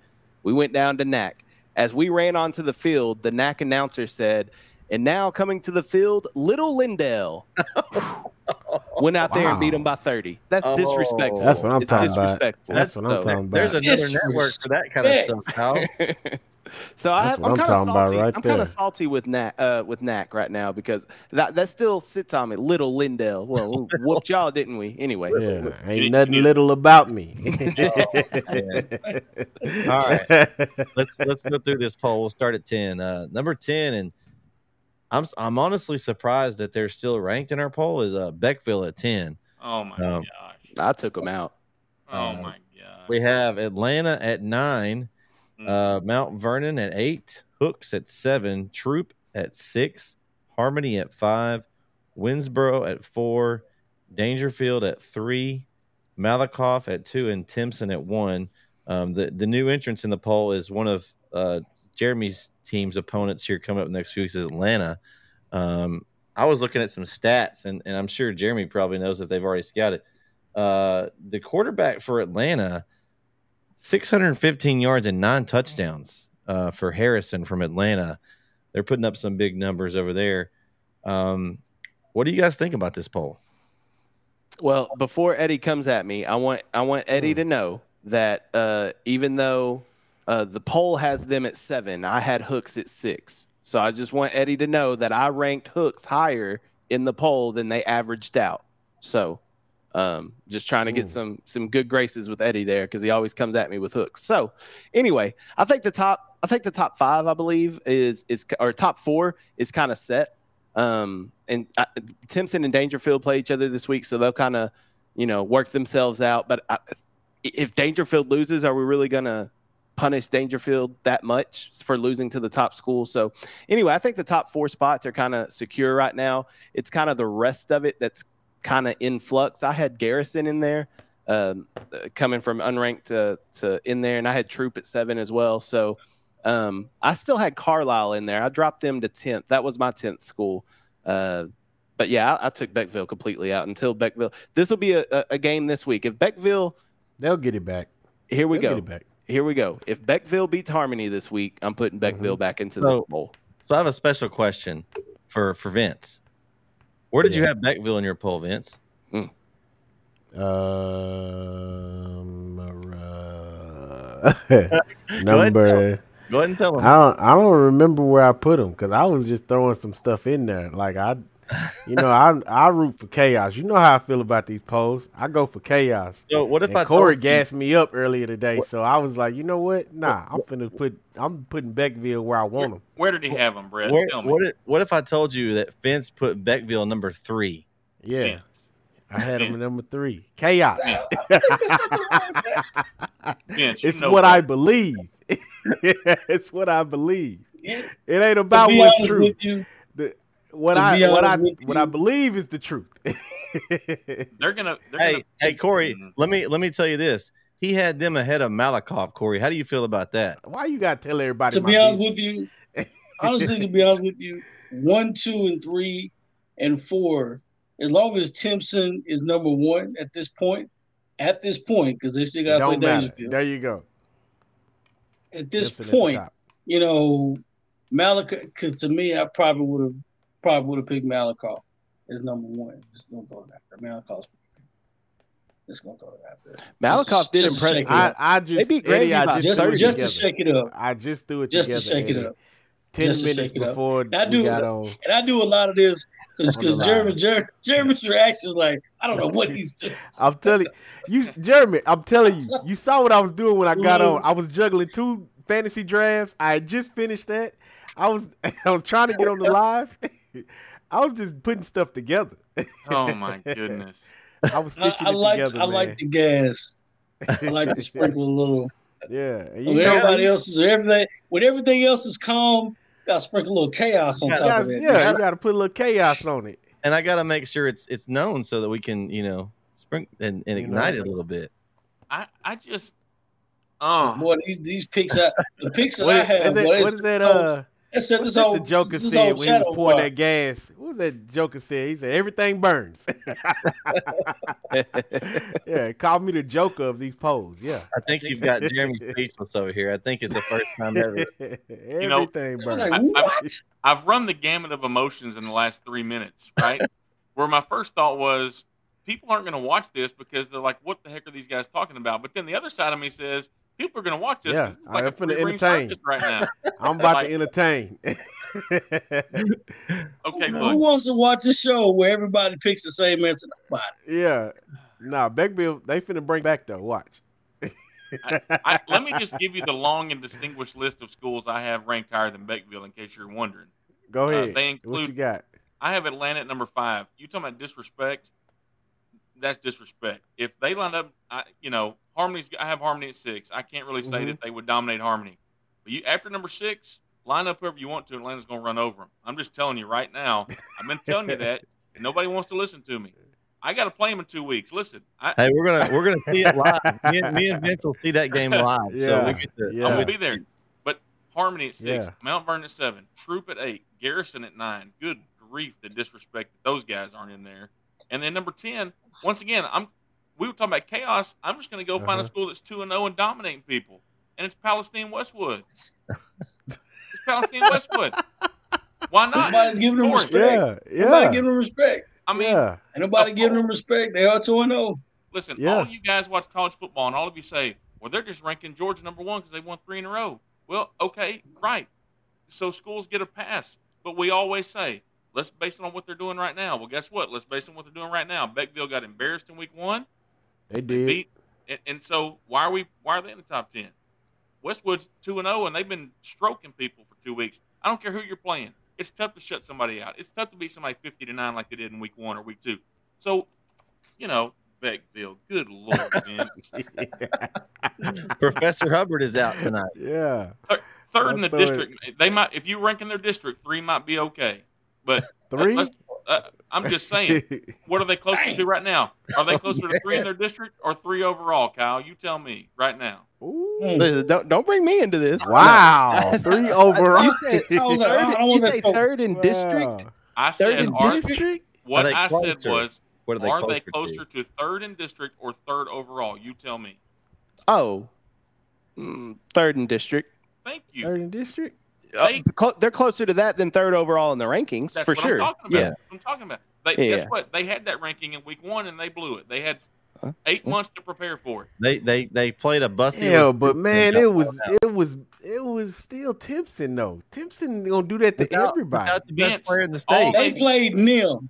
We went down to Nac. As we ran onto the field, the Nac announcer said, "And now coming to the field, Little Lindale." *laughs* Went out there and beat him by 30. That's Oh. disrespectful. That's what I'm it's talking about. disrespectful. That's what I'm So- talking about. there's another Disrespect. network for that kind of stuff, Kyle. *laughs* so I have, I'm, I'm kind of salty. right I'm kind of salty with Nac, uh, with Nac right now because that that still sits on me. Little Lindale. Well, *laughs* whooped y'all, didn't we? Anyway, Yeah, ain't nothing little about me. All right. let's let's go through this poll. We'll start at ten. Uh, number ten, and I'm I'm honestly surprised that they're still ranked in our poll. Is uh, Beckville at ten. Oh my Um, gosh. I took them out. Oh uh, my god. We have Atlanta at nine, Mm. uh, Mount Vernon at eight, Hooks at seven, Troup at six, Harmony at five, Winsboro at four, Daingerfield at three, Malakoff at two, and Timpson at one. Um, the the new entrance in the poll is one of uh, Jeremy's team's opponents here coming up next week is Atlanta. Um, I was looking at some stats, and, and I'm sure Jeremy probably knows if they've already scouted. Uh, the quarterback for Atlanta, 615 yards and nine touchdowns uh, for Harrison from Atlanta. They're putting up some big numbers over there. Um, what do you guys think about this poll? Well, before Eddie comes at me, I want I want Eddie to know that uh, even though uh, the poll has them at seven, I had Hooks at six. So I just want Eddie to know that I ranked Hooks higher in the poll than they averaged out. So um, just trying to get Ooh. some some good graces with Eddie there because he always comes at me with hooks. So anyway, I think the top I think the top five I believe is is or top four is kind of set. Um, and uh, Timpson and Daingerfield play each other this week, so they'll kind of, you know, work themselves out. But I, if Daingerfield loses, are we really gonna punish Daingerfield that much for losing to the top school? So anyway, I think the top four spots are kind of secure right now. It's kind of the rest of it that's kind of in flux. I had Garrison in there, um, coming from unranked to to in there, and I had Troup at seven as well. So. Um, I still had Carlisle in there. I dropped them to tenth. That was my tenth school. Uh, but yeah, I, I took Beckville completely out until Beckville. This will be a, a, a game this week. If Beckville, They'll get it back. here we They'll go. Get it back. Here we go. If Beckville beats Harmony this week, I'm putting Beckville back into the bowl. So I have a special question for for Vince. Where did you have Beckville in your poll, Vince? Um, uh, *laughs* number. Go ahead and tell him. I don't. I don't remember where I put them because I was just throwing some stuff in there. Like I, you know, I I root for chaos. You know how I feel about these polls. I go for chaos. So what if And I Corey told you, gassed me up earlier today, so I was like, you know what? Nah, I'm finna put. I'm putting Beckville where I want them. Where did he have him, Bret? where, Tell me. what, if, what if I told you that Vince put Beckville number three? Yeah, Vince. I had him at number three. Chaos. Vince, *laughs* you it's know what I better. believe. *laughs* it's what I believe. Yeah, It ain't about be what's true. with you, What I what I honest with what I believe is the truth. *laughs* They're gonna. They're Hey, gonna, hey, Corey, Mhm. let me let me tell you this. He had them ahead of Malakoff. Corey, how do you feel about that? Why you gotta tell everybody? to be honest business? with you, *laughs* honestly, to be honest with you, one, two, and three, and four, as long as Timpson is number one at this point, at this point, because they still got to play matter. Daingerfield. There you go. At this Timpson point, top. you know, Malachi. Because to me, I probably would have probably would have picked Malakoff as number one. Just don't throw it out there. Malakoff's. Just gonna throw it out there. Malakoff did just impress me. it I, up. I just They beat Eddie, Grandview I just Just, threw it just to together. shake it up. I just threw it Just to together. shake it up. Ten Just to minutes shake it up. before And I we do- got on. And I do a lot of this because On the line. Jeremy, Jeremy, Jeremy's reaction is like, I don't know what he's *laughs* doing. I'm telling you, Jeremy. I'm telling you. You saw what I was doing when I got on. I was juggling two fantasy drafts. I had just finished that. I was *laughs* I was trying to get on the live. *laughs* I was just putting stuff together. Oh my *laughs* goodness. I was I, stitching I it like together, I man. like the gas. I like to *laughs* sprinkle a little. yeah. you When everybody you- else is everything when everything else is calm, got to sprinkle a little chaos on Yeah, top yeah, of it. yeah, you got to put a little chaos on it. And I got to make sure it's it's known so that we can you know spring and, and You know. ignite it a little bit. I, I just Oh, Boy, these, these picks I, the picks that What, I have, that, boy, what it's- is that? Uh, that set this that whole the Joker this said when he was pouring fire. that gas? What was that Joker said? He said everything burns. *laughs* yeah, call me the Joker of these polls. Yeah, I think you've got Jeremy speechless over here. I think it's the first time ever. *laughs* everything know, burns. like, I- I- what? I've run the gamut of emotions in the last three minutes, right? *laughs* Where my first thought was, people aren't going to watch this because they're like, "What the heck are these guys talking about?" But then the other side of me says, people are going to watch this. Yeah, this is like I'm a finna free ring entertain. right now. *laughs* I'm about Like- to entertain. *laughs* Okay, Who look, wants to watch a show where everybody picks the same answer? Nobody. yeah, nah, Beckville, they finna bring back though. Watch. I, let me just give you the long and distinguished list of schools I have ranked higher than Beckville, in case you're wondering. Go Uh, ahead. they what you include- got? I have Atlanta at number five. You talking about disrespect? That's disrespect. If they line up, I, you know, Harmony's. I have Harmony at six. I can't really say Mhm. that they would dominate Harmony. But you after number six, line up whoever you want to. Atlanta's going to run over them. I'm just telling you right now. I've been telling you that. And *laughs* nobody wants to listen to me. I got to play them in two weeks. Listen, I, Hey, we're gonna we're gonna see it live. Me and, me and Vince will see that game live. So we get to. Yeah. I'm gonna be there. But Harmony at six, Yeah. Mount Vernon at seven, Troup at eight, Garrison at nine. Good grief, the disrespect that those guys aren't in there. And then number ten, once again, I'm we were talking about chaos. I'm just gonna go find a Uh-huh. school that's two and zero and dominating people, and it's Palestine Westwood. it's Palestine Westwood. Why not? Nobody's giving them respect. Yeah, Nobody giving them respect. I mean, yeah. Ain't nobody giving them respect. They are two and oh. zero. Listen, Yeah. all you guys watch college football, and all of you say, "Well, they're just ranking Georgia number one because they won three in a row." Well, okay, right. So schools get a pass, but we always say, "Let's base it on what they're doing right now." Well, guess what? Let's base it on what they're doing right now. Beckville got embarrassed in week one. They They did. beat, and, and so why are we? Why are they in the top ten? Westwood's two and zero, and they've been stroking people for two weeks. I don't care who you're playing. It's tough to shut somebody out. It's tough to beat somebody fifty to nine like they did in week one or week two. So, you know, Beckville. Good *laughs* lord, Vince. *laughs* Professor Hubbard is out tonight. yeah. Third in the Throw it. district. They might, if you rank in their district, three might be okay. But *laughs* 3 let's- uh, I'm just saying, *laughs* what are they closer to right now? Are they closer to three in *laughs* their district or three overall, Kyle? You tell me right now. Ooh. Don't don't bring me into this. Wow. Three overall. You said, I was like, third, you say smoke. third in district. I Third said, in are, district? what Are they I said was, What are they are closer, they closer to third in district or third overall? You tell me. Oh, Mm, third in district. Thank you. Third in district? Uh, They- clo- they're closer to that than third overall in the rankings That's for what sure. I'm talking about. Yeah. That's what I'm talking about. They, Yeah. Guess what? They had that ranking in week one and they blew it. They had eight months to prepare for it. They they they played a busty. Yeah, but man, it was it was it was still Timpson though. Timpson gonna do that to Without- everybody. without the best Vince, player in the state. They played nil.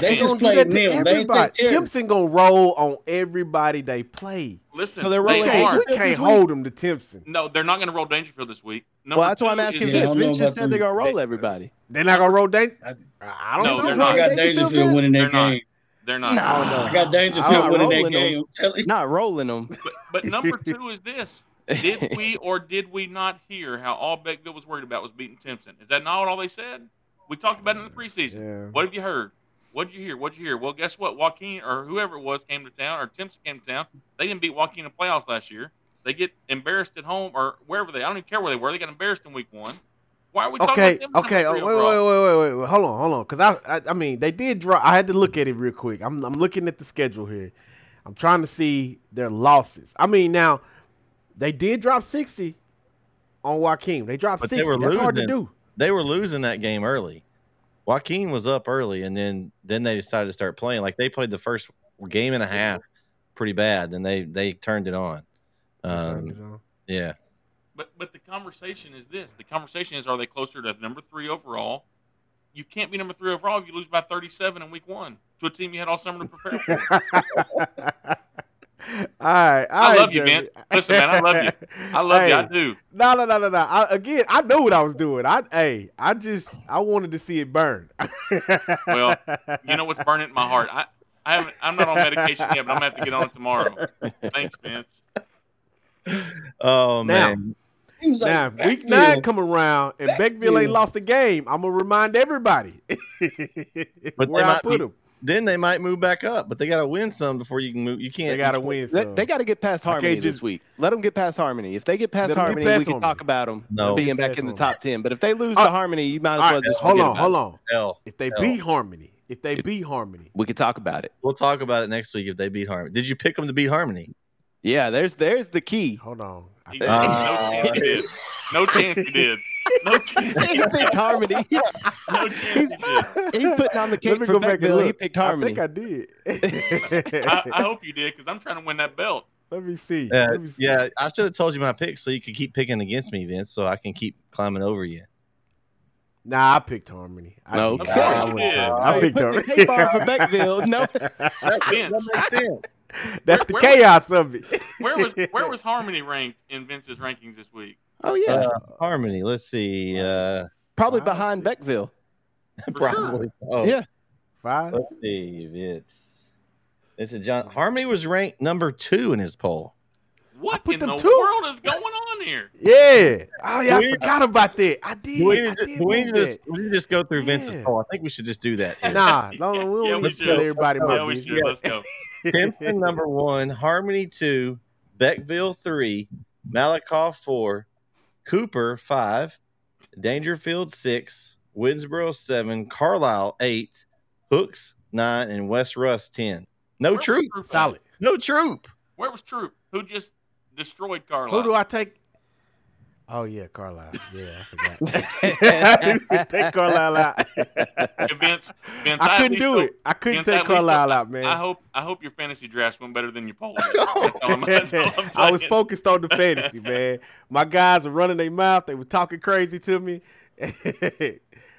They He just gonna do that played to nil. They ain't everybody. Timpson gonna roll on everybody they play. Listen, So they're rolling We are. can't, we can't hold them to Timpson. No, they're not going to roll Daingerfield this week. Number Well, that's why I'm asking is- Yeah, Vince. don't know Vince just about said they're gonna roll everybody. They're not gonna roll Dang. I- I don't No, know. they're not. I not. got Daingerfield Daingerfield winning They're that game. They're not. Nah. I got I'm Daingerfield winning that game. I'm telling you. Not rolling them. But, but number two is this: Did *laughs* we or did we not hear how all Beckville was worried about was beating Timpson? Is that not all they said? We talked about it in the preseason. Yeah. What have you heard? What did you hear? What did you hear? Well, guess what? Joaquin or whoever it was came to town, or Timpson came to town. They didn't beat Joaquin in the playoffs last year. They get embarrassed at home or wherever they. I don't even care where they were. They got embarrassed in week one. Why are we talking about them? number okay. Oh, three wait, wait, wait, wait, wait, wait. Hold on, hold on. Because I, I, I mean, they did drop. I had to look at it real quick. I'm, I'm looking at the schedule here. I'm trying to see their losses. I mean, now they did drop 60 on Joaquin. They dropped But they 60. were That's hard to do. They were losing that game early. Joaquin was up early, and then then they decided to start playing. Like they played the first game and a half pretty bad, then they they turned it on. Um, yeah, But but the conversation is this: the conversation is, are they closer to number three overall? You can't be number three overall if you lose by 37 in week one to a team you had all summer to prepare for. *laughs* all right, I right, love you, Jeremy. Vince. Listen, man, I love you. I love you. I do. No, no, no, no, no. I, again, I know what I was doing. I, hey, I just, I wanted to see it burn. Well, You know what's burning in my heart? I, I haven't. I'm not on medication yet, but I'm gonna have to get on it tomorrow. Thanks, Vince. Oh man, He was like, now, if week nine come around and Beckville ain't lost a game, I'm gonna remind everybody But *laughs* where they I might put be- him. Then they might move back up. But they got to win some before you can move. You can't. They got to win. They, some. they got to get past Harmony this week. Let them get past Harmony. If they get past Let 'em get Harmony, past we can talk about them No. being back in the top ten. But if they lose All to. Harmony, you might as well right, just hold forget on, about hold it. on. Hell, If they Hell. beat Harmony, if they If- beat Harmony, We could talk about it. we'll talk about it next week if they beat Harmony. Did you pick them to beat Harmony? Yeah, there's there's the key. hold on. He- Uh, no chance he did. No chance he did. No *laughs* chance he he picked Harmony. No chance He's, did. he's putting on the Let cake for go back Beckville. He look. picked I Harmony. think I did. *laughs* I, I hope you did because I'm trying to win that belt. Let me see. Uh, Let me see. yeah, I should have told you my picks so you could keep picking against me, Vince, so I can keep climbing over you. Nah, I picked Harmony. I No, did. of I- course I you went- did. I So you picked Harmony. for Beckville. No, *laughs* That, Vince. that makes sense. *laughs* That's the Where- where- chaos of it. Where was *laughs* where was Harmony ranked in Vince's rankings this week? oh yeah, Uh, *laughs* Harmony. Let's see. Uh, probably five, behind six. Beckville. For probably. Oh, Yeah. Five. Let's see. Vince. It's a John. Harmony was ranked number two in his poll. What put in them the two. world is going on here? Yeah. Oh yeah, I forgot about that. I did. We, I did we move that. just, we just go through Vince's Yeah. poll. I think we should just do that. here. Nah, no, no, we Yeah, don't we need to tell everybody my Yeah, we business. should. Let's go. *laughs* Timpson number one, Harmony two, Beckville three, Malakoff four, Cooper five, Daingerfield six, Winsboro seven, Carlisle eight, Hooks nine, and West Russ ten. No Where Troup. Troup? Solid. No Troup. Where was Troup? Who just destroyed Carlisle? Who do I take? Oh yeah, Carlisle. Yeah, I forgot. *laughs* take Carlisle out. Vince, Vince, I at couldn't do hope- it. I couldn't Vince, take at Carlisle hope- out, man. I hope I hope your fantasy drafts went better than your poll. *laughs* did. I'm, *laughs* that's all I'm I was focused on the fantasy, man. My guys were running their mouth. They were talking crazy to me.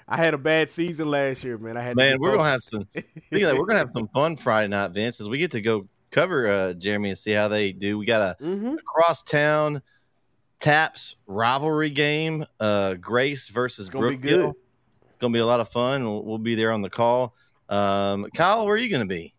I had a bad season last year, man. I had Man, be we're gonna have some. Speaking of that, we're gonna have some fun Friday night, Vince, as we get to go cover uh, Jeremy and see how they do. We got a Mhm. cross town TAPPS rivalry game. Uh, Grace versus It's Brook Hill. It's gonna be a lot of fun. We'll, we'll be there on the call. Um, Kyle, where are you gonna be?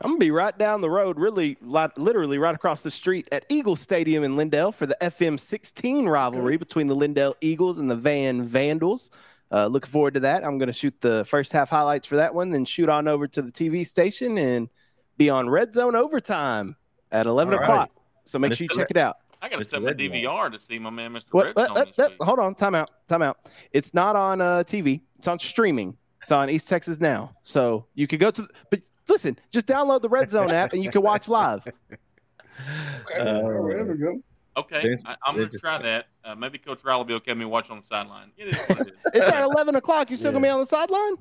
I'm gonna be right down the road, really, li- literally right across the street at Eagle Stadium in Lindale for the FM 16 rivalry between the Lindale Eagles and the Van Vandals. Uh, looking forward to that. I'm gonna shoot the first half highlights for that one, then shoot on over to the TV station and be on Red Zone overtime at 11 All right. o'clock. So make Mr. sure you check it out. I got to Mr. set my DVR to see my man, Mr. What? Red what- Zone what- this what- hold on, time out, time out. It's not on uh, TV. It's on streaming. It's on East Texas now, so you could go to. But listen, just download the Red Zone app and you can watch live. *laughs* Okay, Uh, all right, there we go. Okay, I, I'm going to try that. Uh, maybe Coach Riley will be okay with me watching on the sideline. It is what it is. It's at 11 o'clock. You still gonna be on the sideline?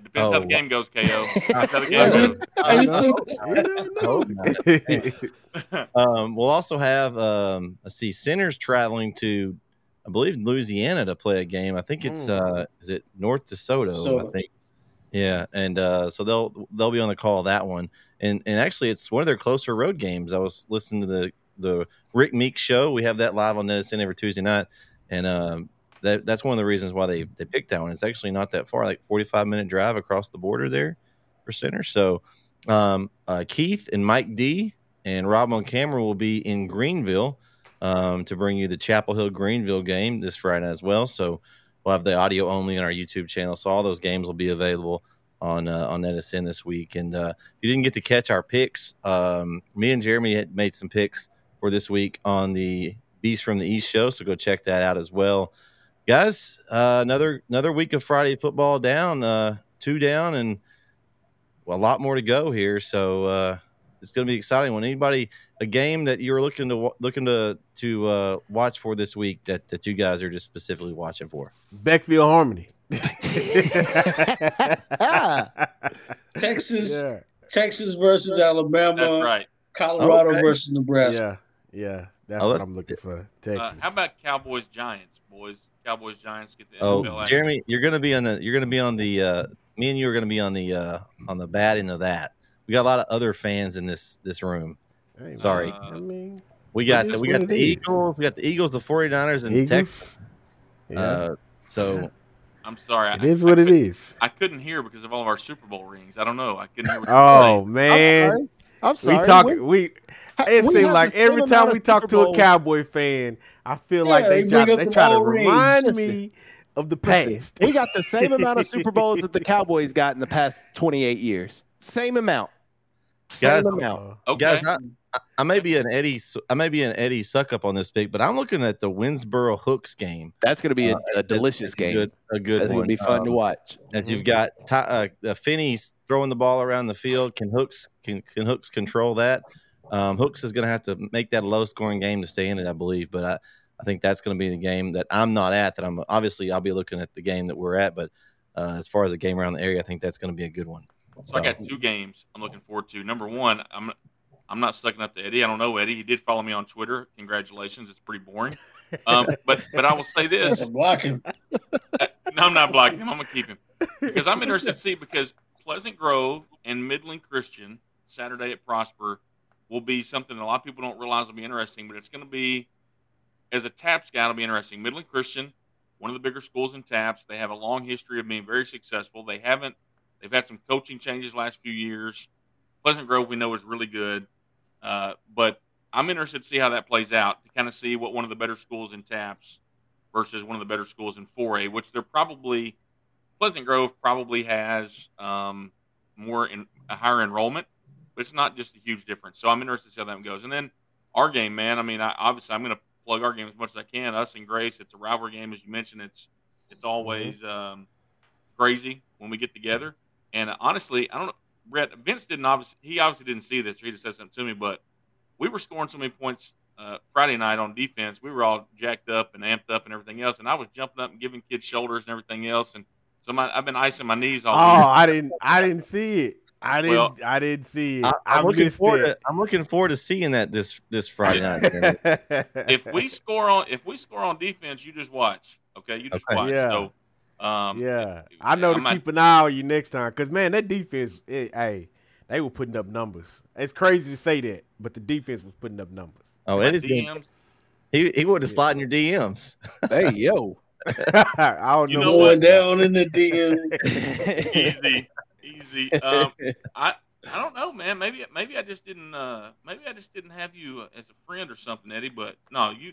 It depends how Oh. the game goes, KO. *laughs* How the game goes. you Uh, too. hope *laughs* um, we'll also have um, let's see, Center's traveling to, I believe, Louisiana to play a game. I think it's Mm. uh, is it North DeSoto? I think. Yeah, and uh, so they'll they'll be on the call that one, and and actually it's one of their closer road games. I was listening to the the Rick Meek show. We have that live on Edison every Tuesday night, and um, that that's one of the reasons why they they picked that one. It's actually not that far, like forty five minute drive across the border there for center. So um, uh, Keith and Mike D and Rob on camera will be in Greenville um, to bring you the Chapel Hill Greenville game this Friday as well. So we'll have the audio only on our YouTube channel. So all those games will be available on uh, on NSN this week. And uh, if you didn't get to catch our picks, um, me and Jeremy had made some picks for this week on the Beast from the East show. So go check that out as well, guys. Uh, another another week of Friday football down, uh, two down, and a lot more to go here. So uh, it's going to be exciting. When anybody a game that you're looking to looking to to uh, watch for this week that that you guys are just specifically watching for. Beckville Harmony. *laughs* *laughs* Texas, yeah, Texas versus Alabama. That's right. Colorado Okay. versus Nebraska. yeah, yeah. That's Oh, what that's- I'm looking for. Uh, Texas. how about Cowboys Giants, boys? Cowboys Giants get the Oh, NFL action. Jeremy, you're going to be on the you're going to be on the uh, me and you are going to be on the uh, on the bad end of that. We got a lot of other fans in this this room. Hey, sorry. I mean, We got the, we got the is. Eagles, we got the Eagles, the 49ers, and Texas. Eagles. Yeah, Uh, so *laughs* I'm sorry. it I, is I what it couldn't- I couldn't hear because of all of our Super Bowl rings. I don't know. I couldn't hear what Oh man, I'm sorry. I'm sorry. we talk. We- We it we seems like every time we talk Super to a Cowboy fan, I feel like Yeah, they they try, they them try to old rings. remind me of the Listen, past. we got the same amount of Super Bowls that the Cowboys got in the past 28 years. same amount. Same Guys- amount. Okay. Guys, I, I- I may be an Eddie. I may be an Eddie suck up on this pick, but I'm looking at the Winsboro Hooks game. That's going to be a, Uh, a delicious game. A good, a good That's one. be fun to Um, watch. As you've got Ty, uh, uh, Finney's throwing the ball around the field. Can Hooks can can Hooks control that? Um, Hooks is going to have to make that a low scoring game to stay in it, I believe. But I, I think that's going to be the game that I'm not at. That I'm obviously I'll be looking at the game that we're at. But uh, as far as a game around the area, I think that's going to be a good one. So I got two games I'm looking forward to. Number one, I'm I'm not sucking up to Eddie. I don't know Eddie. He did follow me on Twitter. Congratulations. It's pretty boring. Um, *laughs* but but I will say this. Block him. No, I'm not blocking him. I'm gonna keep him because I'm interested to see because Pleasant Grove and Midland Christian Saturday at Prosper will be something that a lot of people don't realize will be interesting, but it's going to be as a TAPPS guy, it'll be interesting. Midland Christian, one of the bigger schools in TAPPS, they have a long history of being very successful. They haven't. They've had some coaching changes last few years. Pleasant Grove, we know, is really good, uh, but I'm interested to see how that plays out to kind of see what one of the better schools in TAPPS versus one of the better schools in 4A, which they're probably Pleasant Grove probably has um, more in a higher enrollment, but it's not just a huge difference. So I'm interested to see how that goes. And then our game, man. I mean, I, obviously I'm going to plug our game as much as I can. Us and Grace, it's a rivalry game, as you mentioned. It's it's always um, crazy when we get together. And honestly, I don't know. Bret Vince didn't obviously he obviously didn't see this. Or he just said something to me, but we were scoring so many points uh, Friday night on defense. We were all jacked up and amped up and everything else, and I was jumping up and giving kids shoulders and everything else. And so my, I've been icing my knees all Oh, week. I didn't. I didn't see it. I didn't. Well, I didn't see it. I, I, I'm looking forward it. to I'm looking forward to seeing that this this Friday night. *laughs* If we score on if we score on defense, you just watch. Okay, you just Okay. watch. Yeah. So, um, yeah, I know to I'm not- keep an eye on you next time, cause man, that defense, it, hey, they were putting up numbers. It's crazy to say that, but the defense was putting up numbers. oh, my Eddie's DMs. he he would have slide in your DMs. *laughs* hey, yo. *laughs* I don't You know. know what. Going down in the DM. easy, easy. Um, *laughs* I I don't know, man. Maybe maybe I just didn't uh maybe I just didn't have you uh, as a friend or something, Eddie. But no, you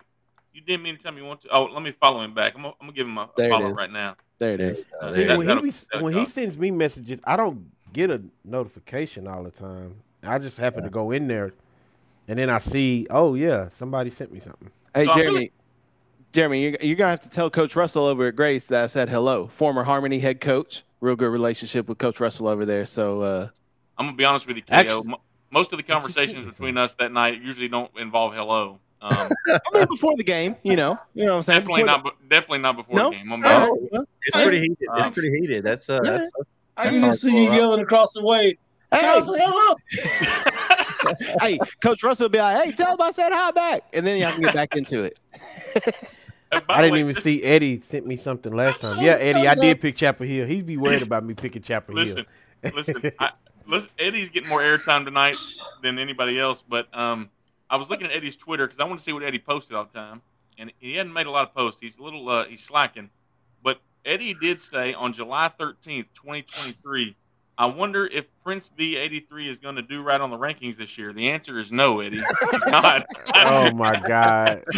you didn't mean to tell me you want to. Oh, let me follow him back. I'm gonna, I'm gonna give him a, a follow right now. there it is. Uh, See, That- when he be, when he sends me messages, I don't get a notification all the time. I just happen to go in there, and then I see, oh yeah, somebody sent me something. Hey, So I'm Jeremy. really- Jeremy, you're, you're gonna have to tell Coach Russell over at Grace that I said hello. Former Harmony head coach, real good relationship with Coach Russell over there. So uh, I'm gonna be honest with you, KO. Actually- most of the conversations between us that night usually don't involve hello. Um, *laughs* I mean, before the game, you know, you know what I'm saying. definitely Before not. be- Definitely not before No? the game. I'm the- be All honest. right, well, It's pretty heated. It's Um, pretty heated. That's uh, yeah. that's, I can just see you hardcore, yelling across the way. Hey, Charles, hello. *laughs* hey, Coach Russell will be like, "Hey, tell him I said hi back," and then y'all can get back into it. *laughs* And by I didn't way, even just- see Eddie sent me something last time. Yeah, Eddie, I did pick Chapel Hill. He'd be worried about me picking Chapel Listen, Hill. listen, I, listen. Eddie's getting more airtime tonight than anybody else. But um, I was looking at Eddie's Twitter because I want to see what Eddie posted all the time, and he hadn't made a lot of posts. He's a little, uh, he's slacking. But Eddie did say on July thirteenth, twenty twenty three. I wonder if Prince B83 is going to do right on the rankings this year. The answer is no, Eddie. He's *laughs* not. oh my God. *laughs*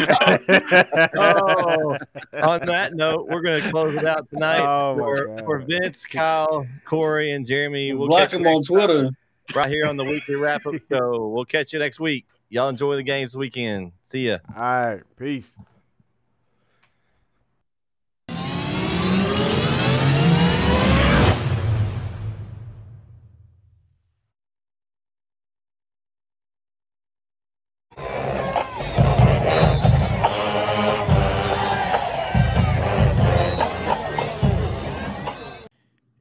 Oh, on that note, we're going to close it out tonight Oh, for, for Vince, Kyle, Corey, and Jeremy. We'll Block catch you him on Twitter. right here on the weekly wrap up show. We'll catch you next week. Y'all enjoy the games this weekend. See ya. All right, peace.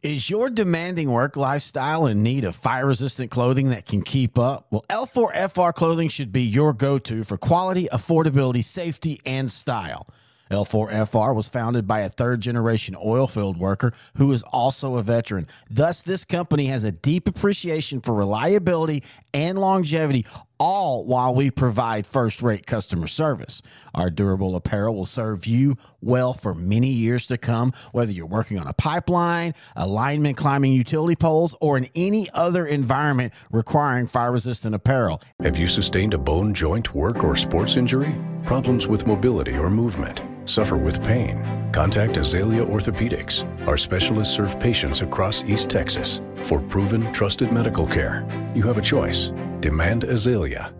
Is your demanding work lifestyle in need of fire resistant clothing that can keep up? Well, L4FR clothing should be your go to for quality, affordability, safety, and style. L4FR was founded by a third generation oil field worker who is also a veteran. Thus, this company has a deep appreciation for reliability and longevity, all while we provide first rate customer service. Our durable apparel will serve you well for many years to come, whether you're working on a pipeline, a lineman climbing utility poles, or in any other environment requiring fire resistant apparel. Have you sustained a bone, joint, work, or sports injury? Problems with mobility or movement? Suffer with pain? Contact Azalea Orthopedics. Our specialists serve patients across East Texas. For proven, trusted medical care, you have a choice. Demand Azalea